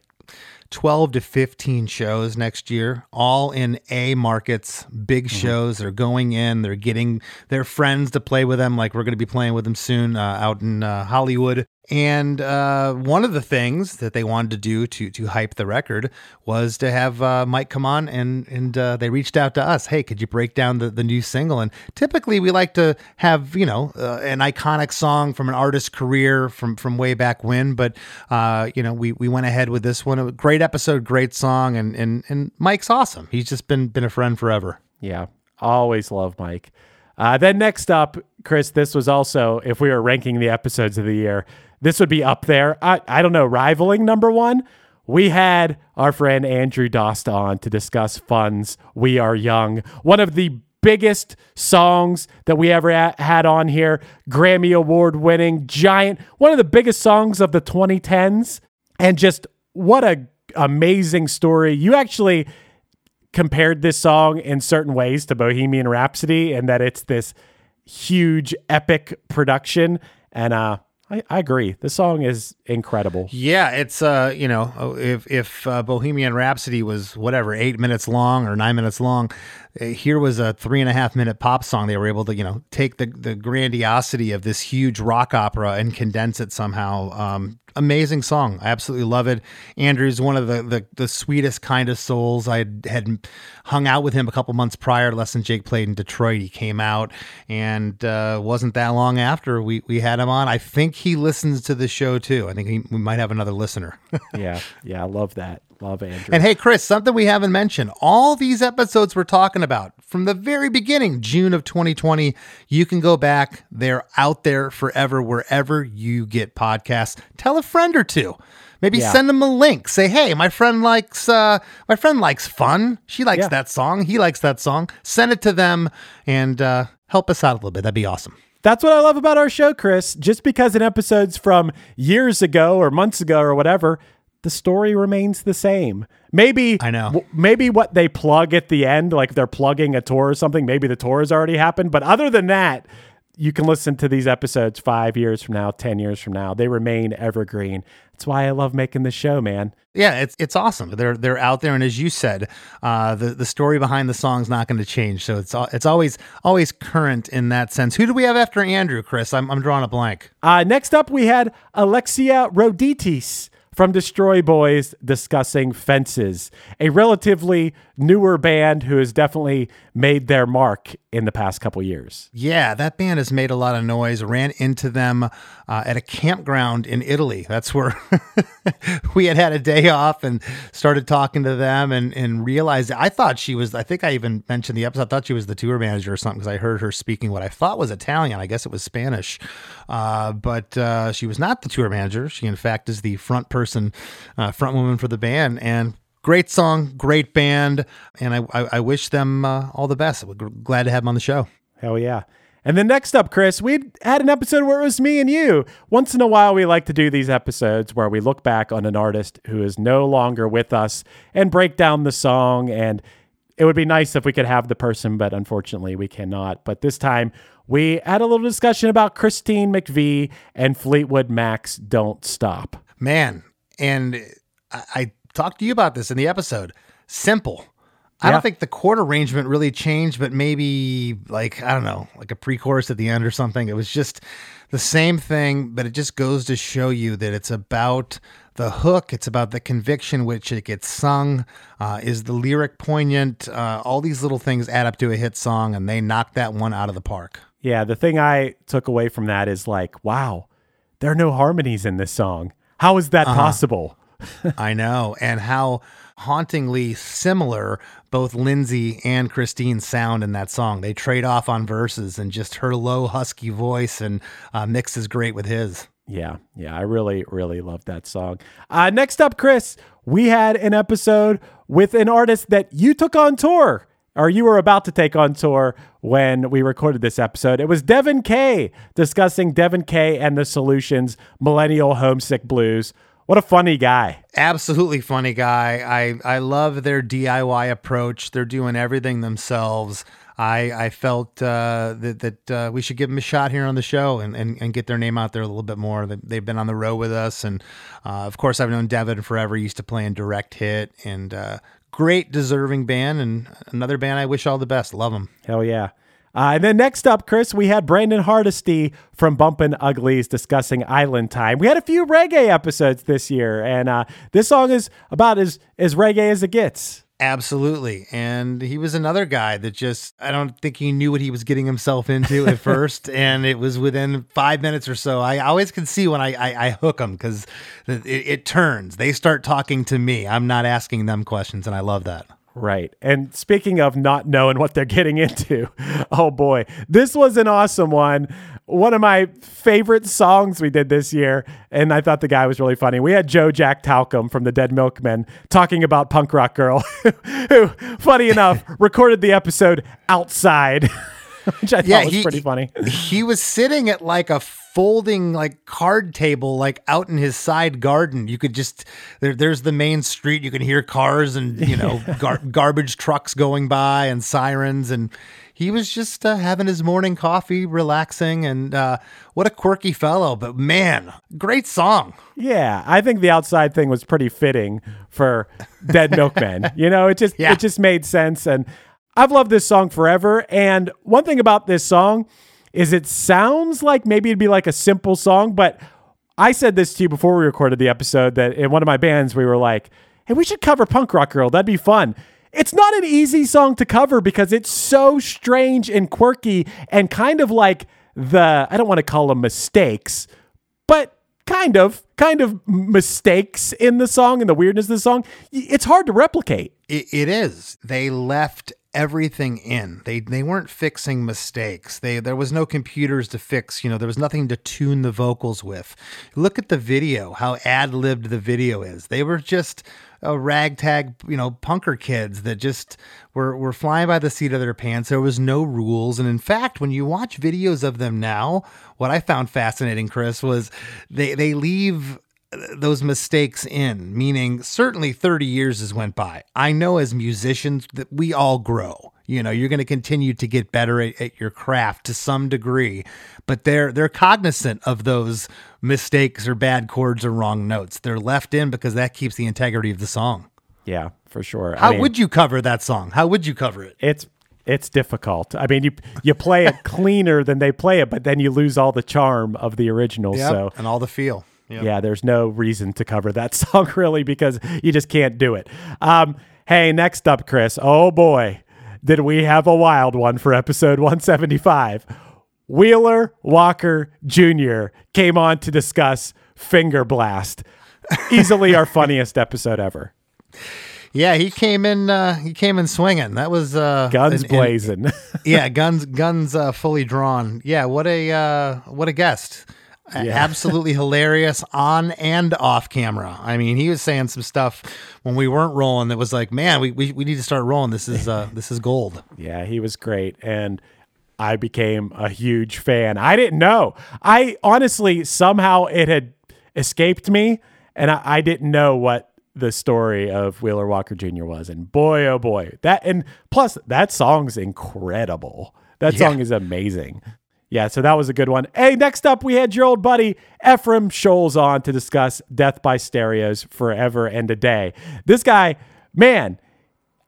12 to 15 shows next year, all in A markets, big shows. They're going in, they're getting their friends to play with them, like we're going to be playing with them soon uh, out in uh, Hollywood. And uh, one of the things that they wanted to do to to hype the record was to have uh, Mike come on, and and uh, they reached out to us. Hey, could you break down the, the new single? And typically we like to have you know uh, an iconic song from an artist's career from from way back when, but uh, you know we we went ahead with this one. A great episode, great song, and and and Mike's awesome. He's just been been a friend forever. Yeah, always love Mike. Uh, then next up, Chris, this was also, if we were ranking the episodes of the year, this would be up there. I, I don't know, rivaling number one. We had our friend Andrew Dost on to discuss Fun's We Are Young, one of the biggest songs that we ever ha- had on here. Grammy Award winning, giant, one of the biggest songs of the 2010s. And just what a amazing story. You actually compared this song in certain ways to Bohemian Rhapsody and that it's this huge epic production. And uh, I, I agree. The song is incredible. Yeah, it's uh, you know, if if uh, Bohemian Rhapsody was whatever eight minutes long or nine minutes long, here was a three and a half minute pop song. They were able to you know take the the grandiosity of this huge rock opera and condense it somehow. Um, amazing song. I absolutely love it. Andrew's one of the the, the sweetest, kindest souls. I had, had hung out with him a couple months prior. Less than Jake played in Detroit. He came out, and uh, wasn't that long after we we had him on. I think he listens to the show too. I think he, we might have another listener. [laughs] yeah, yeah, I love that. Love Andrew. and hey, Chris, something we haven't mentioned. All these episodes we're talking about from the very beginning, June of 2020, you can go back. They're out there forever wherever you get podcasts. Tell a friend or two. Maybe Yeah. send them a link. Say, "Hey, my friend likes uh my friend likes fun. She likes Yeah. that song. He likes that song." Send it to them and uh help us out a little bit. That'd be awesome. That's what I love about our show, Chris. Just because an episode's from years ago or months ago or whatever, the story remains the same. Maybe I know. w- maybe what they plug at the end, like they're plugging a tour or something, maybe the tour has already happened. But other than that, you can listen to these episodes five years from now, 10 years from now. They remain evergreen. That's why I love making this show, man. Yeah, it's it's awesome. They're they're out there, and as you said, uh, the the story behind the song's not going to change. So it's it's always always current in that sense. Who do we have after Andrew, Chris? I'm I'm drawing a blank. Uh, next up, we had Alexia Roditis from Destroy Boys discussing Fences, a relatively newer band who has definitely made their mark in the past couple years. Yeah, that band has made a lot of noise. Ran into them uh, at a campground in Italy. That's where [laughs] we had had a day off and started talking to them and, and realized I thought she was, I think I even mentioned the episode, I thought she was the tour manager or something because I heard her speaking what I thought was Italian. I guess it was Spanish. Uh, but uh, she was not the tour manager. She, in fact, is the front person, uh, front woman for the band. And great song, great band. And I, I, I wish them uh, all the best. We're glad to have them on the show. Hell yeah. And then next up, Chris, we had an episode where it was me and you. Once in a while, we like to do these episodes where we look back on an artist who is no longer with us and break down the song. And it would be nice if we could have the person, but unfortunately, we cannot. But this time, we had a little discussion about Christine McVie and Fleetwood Mac's Don't Stop. man and I, I talked to you about this in the episode. Simple. I Yeah. don't think the chord arrangement really changed, but maybe like I don't know, like a pre-chorus at the end or something. It was just the same thing, but it just goes to show you that it's about the hook. It's about the conviction which it gets sung. Uh, is the lyric poignant? Uh, all these little things add up to a hit song, and they knocked that one out of the park. Yeah, the thing I took away from that is like, wow, there are no harmonies in this song. How is that possible? [laughs] I know, and how hauntingly similar both Lindsey and Christine sound in that song. They trade off on verses, and just her low, husky voice and uh, mixes great with his. Yeah, yeah, I really, really love that song. Uh, next up, Chris, we had an episode with an artist that you took on tour, or you were about to take on tour when we recorded this episode. It was Devin Kay discussing Devin Kay and the Solutions Millennial Homesick Blues. What a funny guy. Absolutely funny guy. I I love their DIY approach. They're doing everything themselves. I I felt uh, that that uh, we should give them a shot here on the show and, and, and get their name out there a little bit more. They, they've been on the road with us, and uh, of course I've known Devin forever. He used to play in Direct Hit, and uh, great deserving band, and another band I wish all the best. Love them. Hell yeah. Uh, and then next up, Chris, we had Brandon Hardesty from Bumpin' Uglies discussing Island Time. We had a few reggae episodes this year, and uh, this song is about as, as reggae as it gets. Absolutely. And he was another guy that just, I don't think he knew what he was getting himself into at [laughs] first. And it was within five minutes or so. I always can see when I, I, I hook them because it, it turns. They start talking to me. I'm not asking them questions. And I love that. Right. And speaking of not knowing what they're getting into, [laughs] oh boy, this was an awesome one. One of my favorite songs we did this year. And I thought the guy was really funny. We had Joe Jack Talcum from the Dead Milkmen talking about Punk Rock Girl, [laughs] who, funny enough, [laughs] recorded the episode outside, which I thought was pretty funny. He was sitting at like a folding like card table like out in his side garden. You could just there, there's the main street. You can hear cars and you know [laughs] gar- garbage trucks going by and sirens. And he was just uh, having his morning coffee relaxing. And uh, what a quirky fellow. But man great song. Yeah, I think the outside thing was pretty fitting for Dead [laughs] Milkmen. you know, it just Yeah. it just made sense. And I've loved this song forever. And one thing about this song is it sounds like maybe it'd be like a simple song, but I said this to you before we recorded the episode that in one of my bands we were like, "Hey, we should cover Punk Rock Girl. That'd be fun." It's not an easy song to cover because it's so strange and quirky and kind of like the I don't want to call them mistakes, but kind of kind of mistakes in the song and the weirdness of the song it's hard to replicate It, it is. They left everything in. They they weren't fixing mistakes. They there was no computers to fix. You know, there was nothing to tune the vocals with. Look at the video. How ad libbed the video is. They were just a ragtag, you know, punker kids that just were were flying by the seat of their pants. There was no rules, and in fact, when you watch videos of them now, what I found fascinating, Chris, was they they leave those mistakes in, meaning certainly 30 years has went by. I know as musicians that we all grow. You know, you're going to continue to get better at, at your craft to some degree, but they're they're cognizant of those mistakes or bad chords or wrong notes. They're left in because that keeps the integrity of the song. yeah for sure How would you cover that song? How would you cover it? it's it's difficult. I mean, you you play it [laughs] cleaner than they play it, but then you lose all the charm of the original. So and all the feel. Yep. yeah, there's no reason to cover that [laughs] song really because you just can't do it. Um, hey, next up, Chris. Oh boy, did we have a wild one for episode 175? Wheeler Walker Jr. came on to discuss Finger Blast. Easily our [laughs] funniest episode ever. Yeah, he came in. Uh, he came in swinging. That was uh, Guns an- an- blazing. yeah, [laughs] guns guns uh, fully drawn. Yeah, what a uh, what a guest. Yeah. [laughs] Absolutely hilarious on and off camera. I mean, he was saying some stuff when we weren't rolling that was like, man, we, we, we need to start rolling. This is uh, [laughs] this is gold. Yeah, he was great. And I became a huge fan. I didn't know. I honestly, somehow it had escaped me, and I, I didn't know what the story of Wheeler Walker Jr. was. And boy, oh boy, that, and plus, that song's incredible. That Yeah. song is amazing. Yeah, so that was a good one. Hey, next up, we had your old buddy Efrem Schulz on to discuss Death by Stereos Forever and a Day. This guy, man,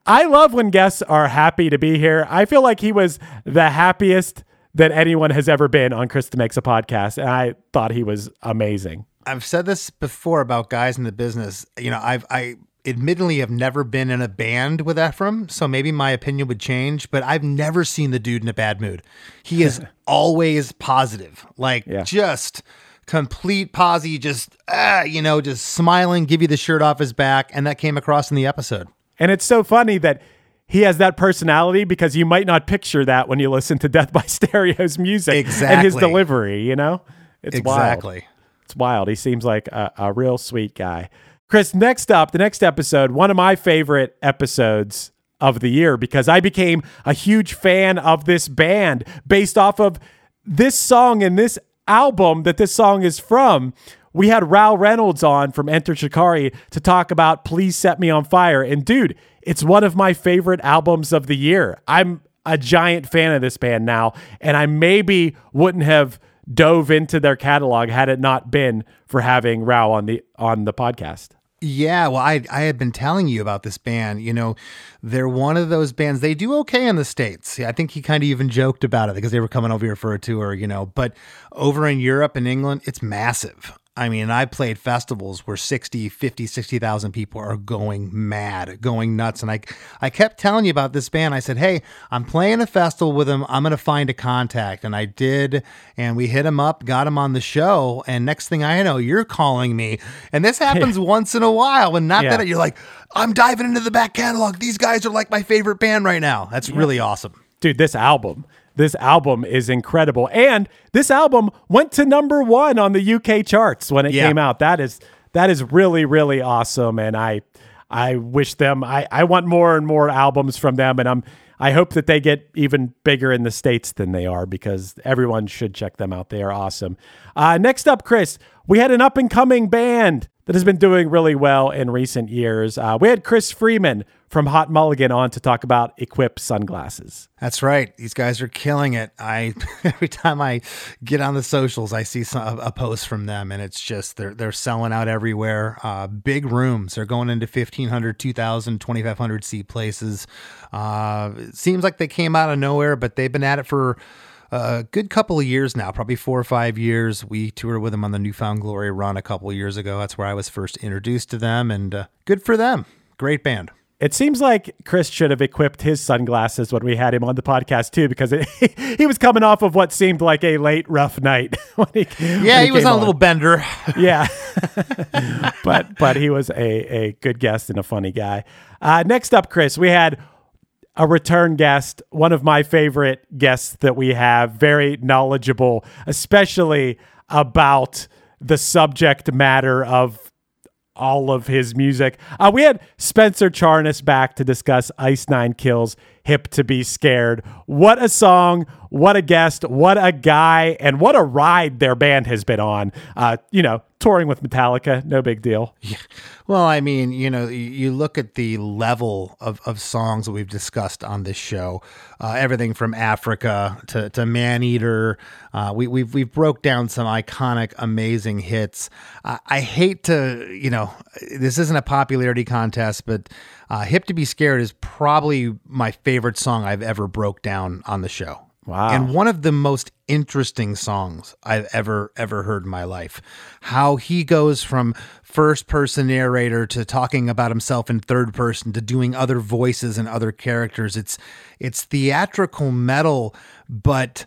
I love when guests are happy to be here. I feel like he was the happiest that anyone has ever been on Chris Makes a Podcast, and I thought he was amazing. I've said this before about guys in the business. You know, I've I admittedly have never been in a band with Efrem, so maybe my opinion would change, but I've never seen the dude in a bad mood. He is [laughs] always positive, like Yeah. just complete posy, just, ah, you know, just smiling, give you the shirt off his back. And that came across in the episode. And it's so funny that he has that personality because you might not picture that when you listen to Death by [laughs] Stereo's music and his delivery, you know? It's wild. exactly. It's wild. He seems like a, a real sweet guy. Chris, next up, the next episode, one of my favorite episodes of the year because I became a huge fan of this band based off of this song and this album that this song is from. We had Rou Reynolds on from Enter Shikari to talk about Please Set Me on Fire. And dude, it's one of my favorite albums of the year. I'm a giant fan of this band now, and I maybe wouldn't have dove into their catalog had it not been for having Rou on the on the podcast. Yeah, well, I I had been telling you about this band. You know, they're one of those bands. They do okay in the states. I think he kind of even joked about it because they were coming over here for a tour. You know, but over in Europe and England, it's massive. I mean, I played festivals where 60, 50, 60,000 people are going mad, going nuts. And I, I kept telling you about this band. I said, Hey, I'm playing a festival with them. I'm going to find a contact. And I did. And we hit him up, got him on the show. And next thing I know, you're calling me. And this [laughs] happens once in a while. And not Yeah. that you're like, I'm diving into the back catalog. These guys are like my favorite band right now. That's really awesome. dude, this album, this album is incredible. And this album went to number one on the UK charts when it Yeah. came out. That is that is really, really awesome. And I I wish them I, I want more and more albums from them. And I'm I hope that they get even bigger in the States than they are because everyone should check them out. They are awesome. Uh, next up, Chris, we had an up and coming band that has been doing really well in recent years. Uh, we had Chris Freeman from Hot Mulligan on to talk about Equip sunglasses. That's right. These guys are killing it. I [laughs] every time I get on the socials, I see some, a post from them, and it's just they're they're selling out everywhere. Uh, big rooms. They're going into 1,500, 2,000, 2,500 seat places. Uh, it seems like they came out of nowhere, but they've been at it for a good couple of years now, probably four or five years. We toured with them on the New Found Glory run a couple of years ago. That's where I was first introduced to them, and uh, good for them. Great band. It seems like Chris should have equipped his sunglasses when we had him on the podcast too, because it, [laughs] he was coming off of what seemed like a late rough night. [laughs] when he, Yeah, when he was came on a little bender. [laughs] yeah, but but he was a a good guest and a funny guy. Uh, next up, Chris, we had a return guest, one of my favorite guests that we have, very knowledgeable, especially about the subject matter of all of his music. Uh, we had Spencer Charnas back to discuss Ice Nine Kills, Hip to Be Scared. What a song, what a guest, what a guy, and what a ride their band has been on. Uh, you know, touring with Metallica, no big deal. Well, I mean, you know, you- look at the level of, of songs that we've discussed on this show, uh, everything from Africa to, to Man Eater. Uh, we, we've, we've broke down some iconic, amazing hits. I, I hate to, you know, this isn't a popularity contest, but uh, Hip to Be Scared is probably my favorite song I've ever broke down on the show. Wow. And one of the most interesting songs I've ever ever heard in my life. How he goes from first person narrator to talking about himself in third person to doing other voices and other characters. It's it's theatrical metal but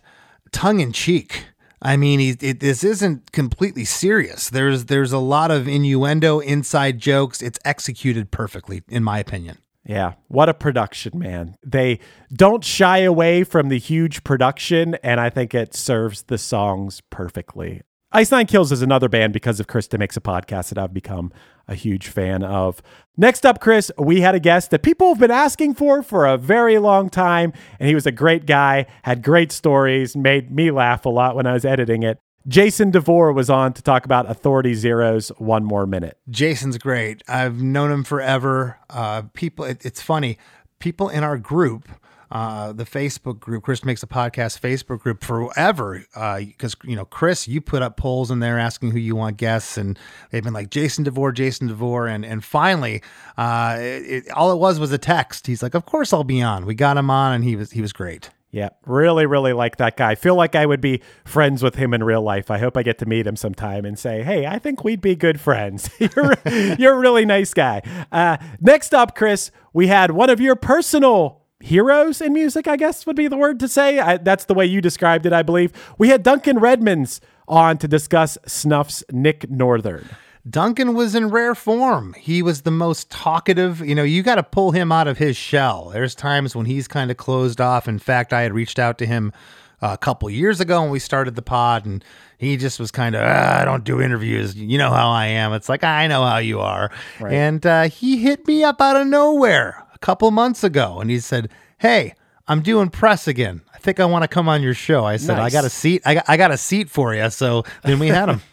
tongue in cheek. I mean, he, it, this isn't completely serious. There's there's a lot of innuendo, inside jokes. It's executed perfectly, in my opinion. Yeah, what a production, man. They don't shy away from the huge production, and I think it serves the songs perfectly. Ice Nine Kills is another band because of Chris DeMakes a Podcast that I've become a huge fan of. Next up, Chris, we had a guest that people have been asking for for a very long time, and he was a great guy, had great stories, made me laugh a lot when I was editing it. Jason DeVore was on to talk about Authority Zero's One More Minute. Jason's great. I've known him forever. Uh, people, it, it's funny. People in our group uh, the Facebook group, Chris Makes a Podcast Facebook group forever. Because, you know, Chris, you put up polls in there asking who you want guests, and they've been like Jason DeVore, Jason DeVore. And, and finally, uh, it, it, all it was was a text. He's like, Of course I'll be on. We got him on, and he was, he was great. Yeah, really, really like that guy. Feel like I would be friends with him in real life. I hope I get to meet him sometime and say, "Hey, I think we'd be good friends." [laughs] you're, [laughs] you're a really nice guy. Uh, next up, Chris, we had one of your personal heroes in music. I guess would be the word to say. I, that's the way you described it, I believe. We had Duncan Redmonds on to discuss Snuff's Nick Northern. Duncan was in rare form. He was the most talkative. You know, you got to pull him out of his shell. There's times when he's kind of closed off. In fact, I had reached out to him a couple years ago when we started the pod, and he just was kind of, ah, I don't do interviews. You know how I am. It's like, I know how you are. Right. And uh, he hit me up out of nowhere a couple months ago, and he said, Hey, I'm doing press again. I think I want to come on your show. I said, nice. I got a seat. I got, I got a seat for you. So then we had him. [laughs]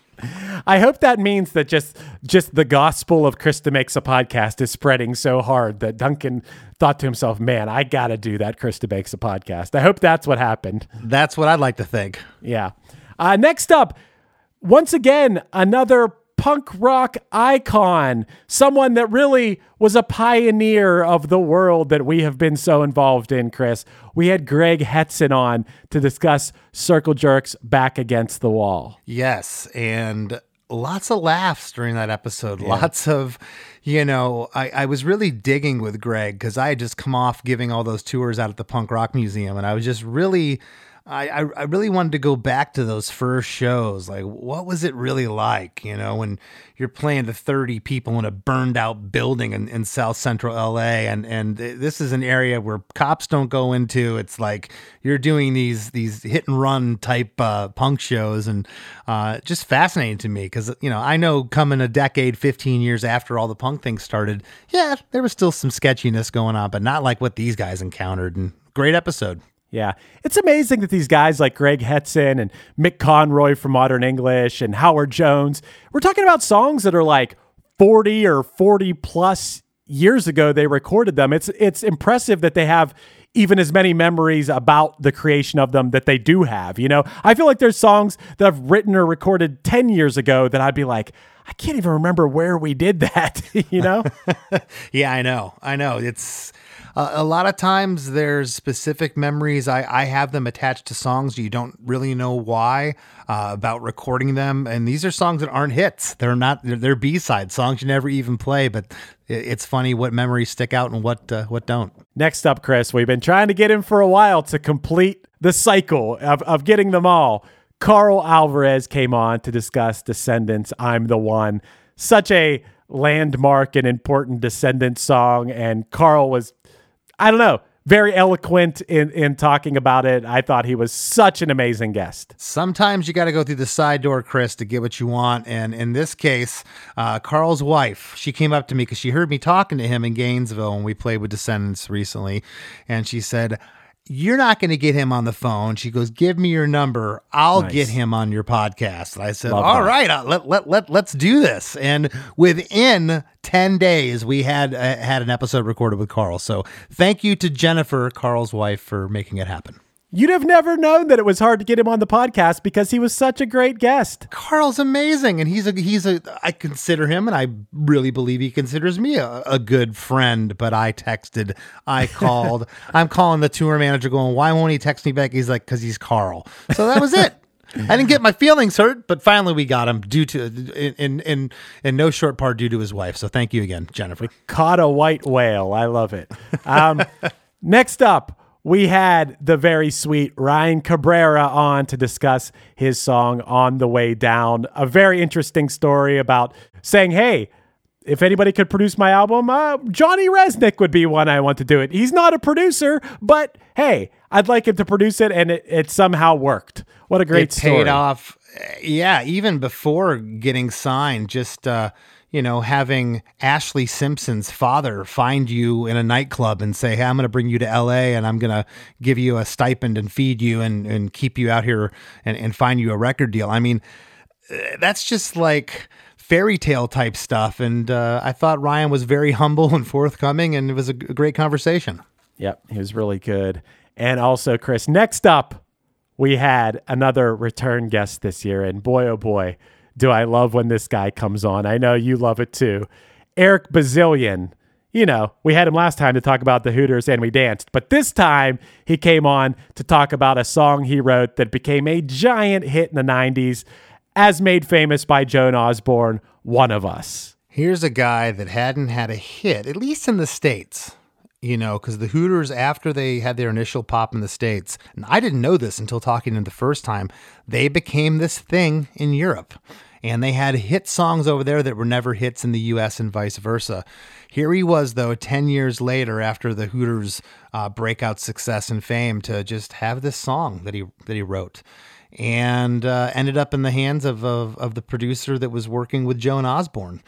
I hope that means that just just the gospel of Chris DeMakes a podcast is spreading so hard that Duncan thought to himself, "Man, I got to do that Chris DeMakes a podcast." I hope that's what happened. That's what I'd like to think. Yeah. Uh, next up, once again, another punk rock icon, someone that really was a pioneer of the world that we have been so involved in, Chris. We had Greg Hetson on to discuss Circle Jerks back against the wall. Yes. And lots of laughs during that episode. Yeah. Lots of, you know, I, I was really digging with Greg because I had just come off giving all those tours out at the Punk Rock Museum and I was just really I, I, I really wanted to go back to those first shows. Like, what was it really like? You know, when you're playing to 30 people in a burned out building in, in South Central LA, and and this is an area where cops don't go into. It's like you're doing these these hit and run type uh, punk shows, and uh, just fascinating to me because you know I know coming a decade, 15 years after all the punk things started, yeah, there was still some sketchiness going on, but not like what these guys encountered. And great episode. Yeah. It's amazing that these guys like Greg Hetson and Mick Conroy from Modern English and Howard Jones, we're talking about songs that are like 40 or 40 plus years ago they recorded them. It's it's impressive that they have even as many memories about the creation of them that they do have. You know, I feel like there's songs that I've written or recorded 10 years ago that I'd be like, I can't even remember where we did that, [laughs] you know? [laughs] yeah, I know. I know. It's uh, a lot of times there's specific memories. I, I have them attached to songs you don't really know why uh, about recording them. And these are songs that aren't hits. They're not. They're, they're B side songs you never even play. But it's funny what memories stick out and what uh, what don't. Next up, Chris, we've been trying to get him for a while to complete the cycle of, of getting them all. Karl Alvarez came on to discuss Descendents, I'm the one. Such a landmark and important Descendents song, and Karl was I don't know, very eloquent in, in talking about it. I thought he was such an amazing guest. Sometimes you got to go through the side door, Chris, to get what you want. And in this case, uh, Karl's wife, she came up to me because she heard me talking to him in Gainesville when we played with Descendents recently. And she said, you're not going to get him on the phone. She goes, give me your number. I'll nice. get him on your podcast. And I said, Love all that. right, uh, let, let, let, let's do this. And within 10 days, we had, uh, had an episode recorded with Karl. So thank you to Jennifer, Karl's wife, for making it happen. You'd have never known that it was hard to get him on the podcast because he was such a great guest. Karl's amazing, and he's a he's a I consider him, and I really believe he considers me a, a good friend. But I texted, I [laughs] called, I'm calling the tour manager, going, why won't he text me back? He's like, because he's Karl. So that was it. I didn't get my feelings hurt, but finally we got him due to in in in no short part due to his wife. So thank you again, Jennifer. We caught a white whale. I love it. Um, [laughs] next up we had the very sweet Ryan Cabrera on to discuss his song On the Way Down. A very interesting story about saying, hey, if anybody could produce my album, uh, Johnny Rzeznik would be one I want to do it. He's not a producer, but hey, I'd like him to produce it, and it, it somehow worked. What a great it story. paid off. Yeah, even before getting signed, just uh, you know, having Ashlee Simpson's father find you in a nightclub and say, Hey, I'm going to bring you to LA and I'm going to give you a stipend and feed you and, and keep you out here and, and find you a record deal. I mean, uh, that's just like fairy tale type stuff. And uh, I thought Ryan was very [laughs] humble and forthcoming and it was a great conversation. Yep, he was really good. And also, Chris, next up, we had another return guest this year. And boy, oh boy, do I love when this guy comes on. I know you love it too. Eric Bazilian. You know, we had him last time to talk about the Hooters and we danced, but this time he came on to talk about a song he wrote that became a giant hit in the 90s, as made famous by Joan Osborne, One of Us. Here's a guy that hadn't had a hit, at least in the States, you know, because the Hooters, after they had their initial pop in the States, and I didn't know this until talking to them the first time, they became this thing in Europe. And they had hit songs over there that were never hits in the US and vice versa. Here he was, though, 10 years later after the Hooters' uh, breakout success and fame, to just have this song that he, that he wrote and uh, ended up in the hands of, of, of the producer that was working with Joan Osborne.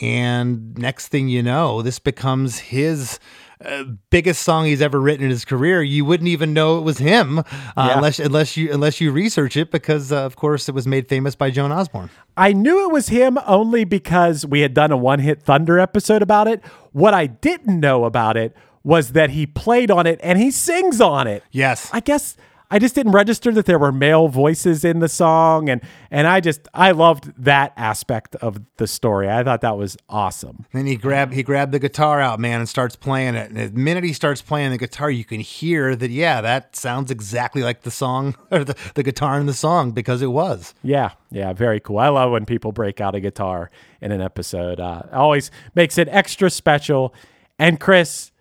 And next thing you know, this becomes his uh, biggest song he's ever written in his career. You wouldn't even know it was him uh, Yeah. unless unless you unless you research it, because uh, of course it was made famous by Joan Osborne. I knew it was him only because we had done a one hit Thunder episode about it. What I didn't know about it was that he played on it and he sings on it. Yes, I guess I just didn't register that there were male voices in the song and and I just I loved that aspect of the story. I thought that was awesome. Then he grabbed he grabbed the guitar out, man, and starts playing it. And the minute he starts playing the guitar, you can hear that. Yeah, that sounds exactly like the song [laughs] or the, the guitar in the song because it was. Yeah, yeah, very cool. I love when people break out a guitar in an episode. Uh, always makes it extra special. And Chris,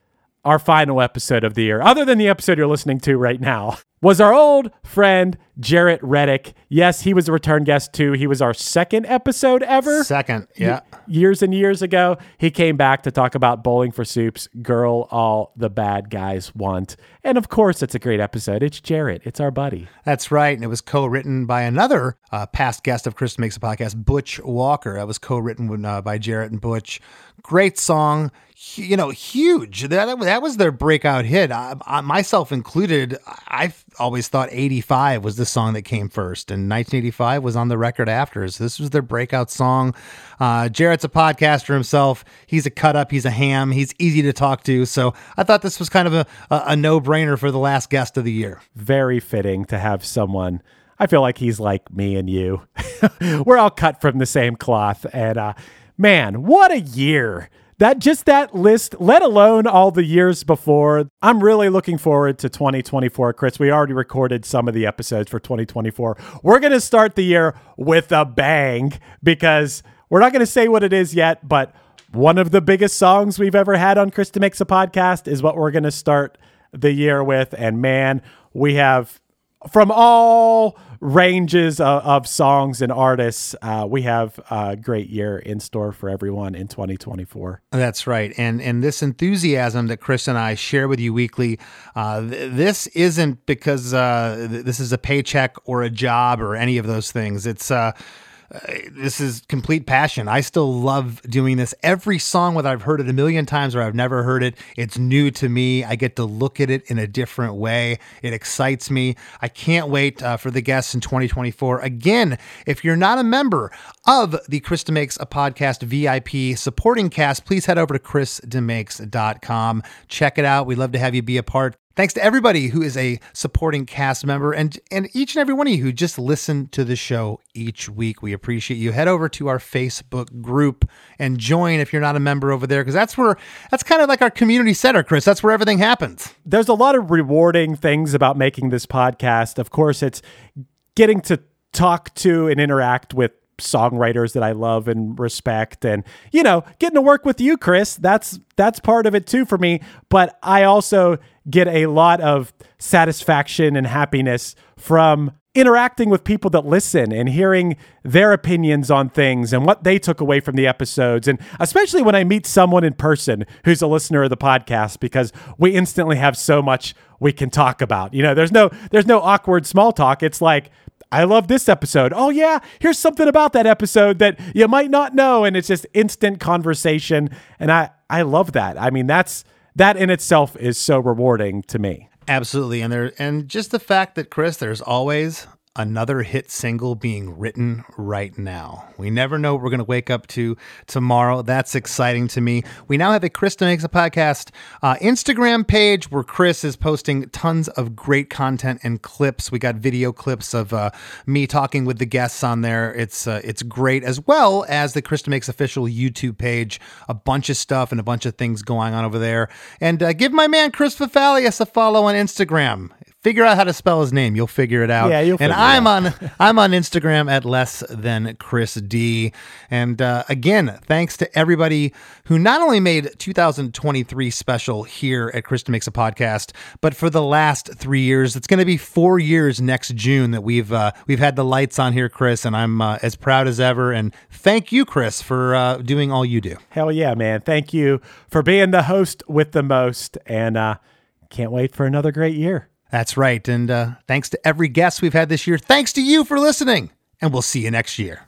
our final episode of the year, other than the episode you're listening to right now, was our old friend Jaret Reddick. Yes, he was a return guest too. He was our second episode ever. Second, yeah. Years and years ago, he came back to talk about Bowling for Soup's, Girl All the Bad Guys Want. And of course, it's a great episode. It's Jaret, it's our buddy. That's right. And it was co written by another uh, past guest of Chris DeMakes a Podcast, Butch Walker. That was co written uh, by Jaret and Butch. Great song. You know, huge. That, that was their breakout hit. I, I, myself included, I always thought 85 was the song that came first, and 1985 was on the record after. So this was their breakout song. Uh, Jaret's a podcaster himself. He's a cut up, he's a ham, he's easy to talk to. So I thought this was kind of a, a, a no brainer for the last guest of the year. very fitting to have someone. I feel like he's like me and you. [laughs] We're all cut from the same cloth. And uh, man, what a year! That just that list, let alone all the years before. I'm really looking forward to 2024, Chris. We already recorded some of the episodes for 2024. We're going to start the year with a bang because we're not going to say what it is yet, but one of the biggest songs we've ever had on Chris DeMakes a Podcast is what we're going to start the year with. And man, we have from all ranges of, of songs and artists, uh, we have a great year in store for everyone in 2024. That's right, and and this enthusiasm that Chris and I share with you weekly, uh, th- this isn't because uh, th- this is a paycheck or a job or any of those things. It's this is complete passion. I still love doing this. Every song, whether I've heard it a million times or I've never heard it, it's new to me. I get to look at it in a different way. It excites me. I can't wait uh, for the guests in 2024. Again, if you're not a member of the Chris DeMakes a Podcast VIP supporting cast, please head over to chrisdemakes.com. Check it out. We'd love to have you be a part. Thanks to everybody who is a supporting cast member and and each and every one of you who just listen to the show each week. We appreciate you. Head over to our Facebook group and join if you're not a member over there because that's where that's kind of like our community center, Chris. That's where everything happens. There's a lot of rewarding things about making this podcast. Of course, it's getting to talk to and interact with songwriters that I love and respect and you know getting to work with you Chris that's that's part of it too for me but I also get a lot of satisfaction and happiness from interacting with people that listen and hearing their opinions on things and what they took away from the episodes and especially when I meet someone in person who's a listener of the podcast because we instantly have so much we can talk about. You know, there's no there's no awkward small talk. It's like I love this episode. Oh yeah, here's something about that episode that you might not know and it's just instant conversation and I I love that. I mean, that's that in itself is so rewarding to me. Absolutely, and there and just the fact that Chris, there's always another hit single being written right now. We never know what we're going to wake up to tomorrow. That's exciting to me. We now have a Chris DeMakes a Podcast uh, Instagram page where Chris is posting tons of great content and clips. We got video clips of uh, me talking with the guests on there. It's uh, it's great, as well as the Chris DeMakes official YouTube page. A bunch of stuff and a bunch of things going on over there. And uh, give my man Chris Fafalius a follow on Instagram figure out how to spell his name. You'll figure it out. Yeah, you'll And figure I'm out. on I'm on Instagram at less than Chris D. And uh, again, thanks to everybody who not only made 2023 special here at Chris DeMakes a Podcast, but for the last three years. It's going to be four years next June that we've uh, we've had the lights on here, Chris, and I'm uh, as proud as ever. And thank you, Chris, for uh, doing all you do. Hell yeah, man. Thank you for being the host with the most. And uh, can't wait for another great year. That's right. And uh, thanks to every guest we've had this year. Thanks to you for listening. And we'll see you next year.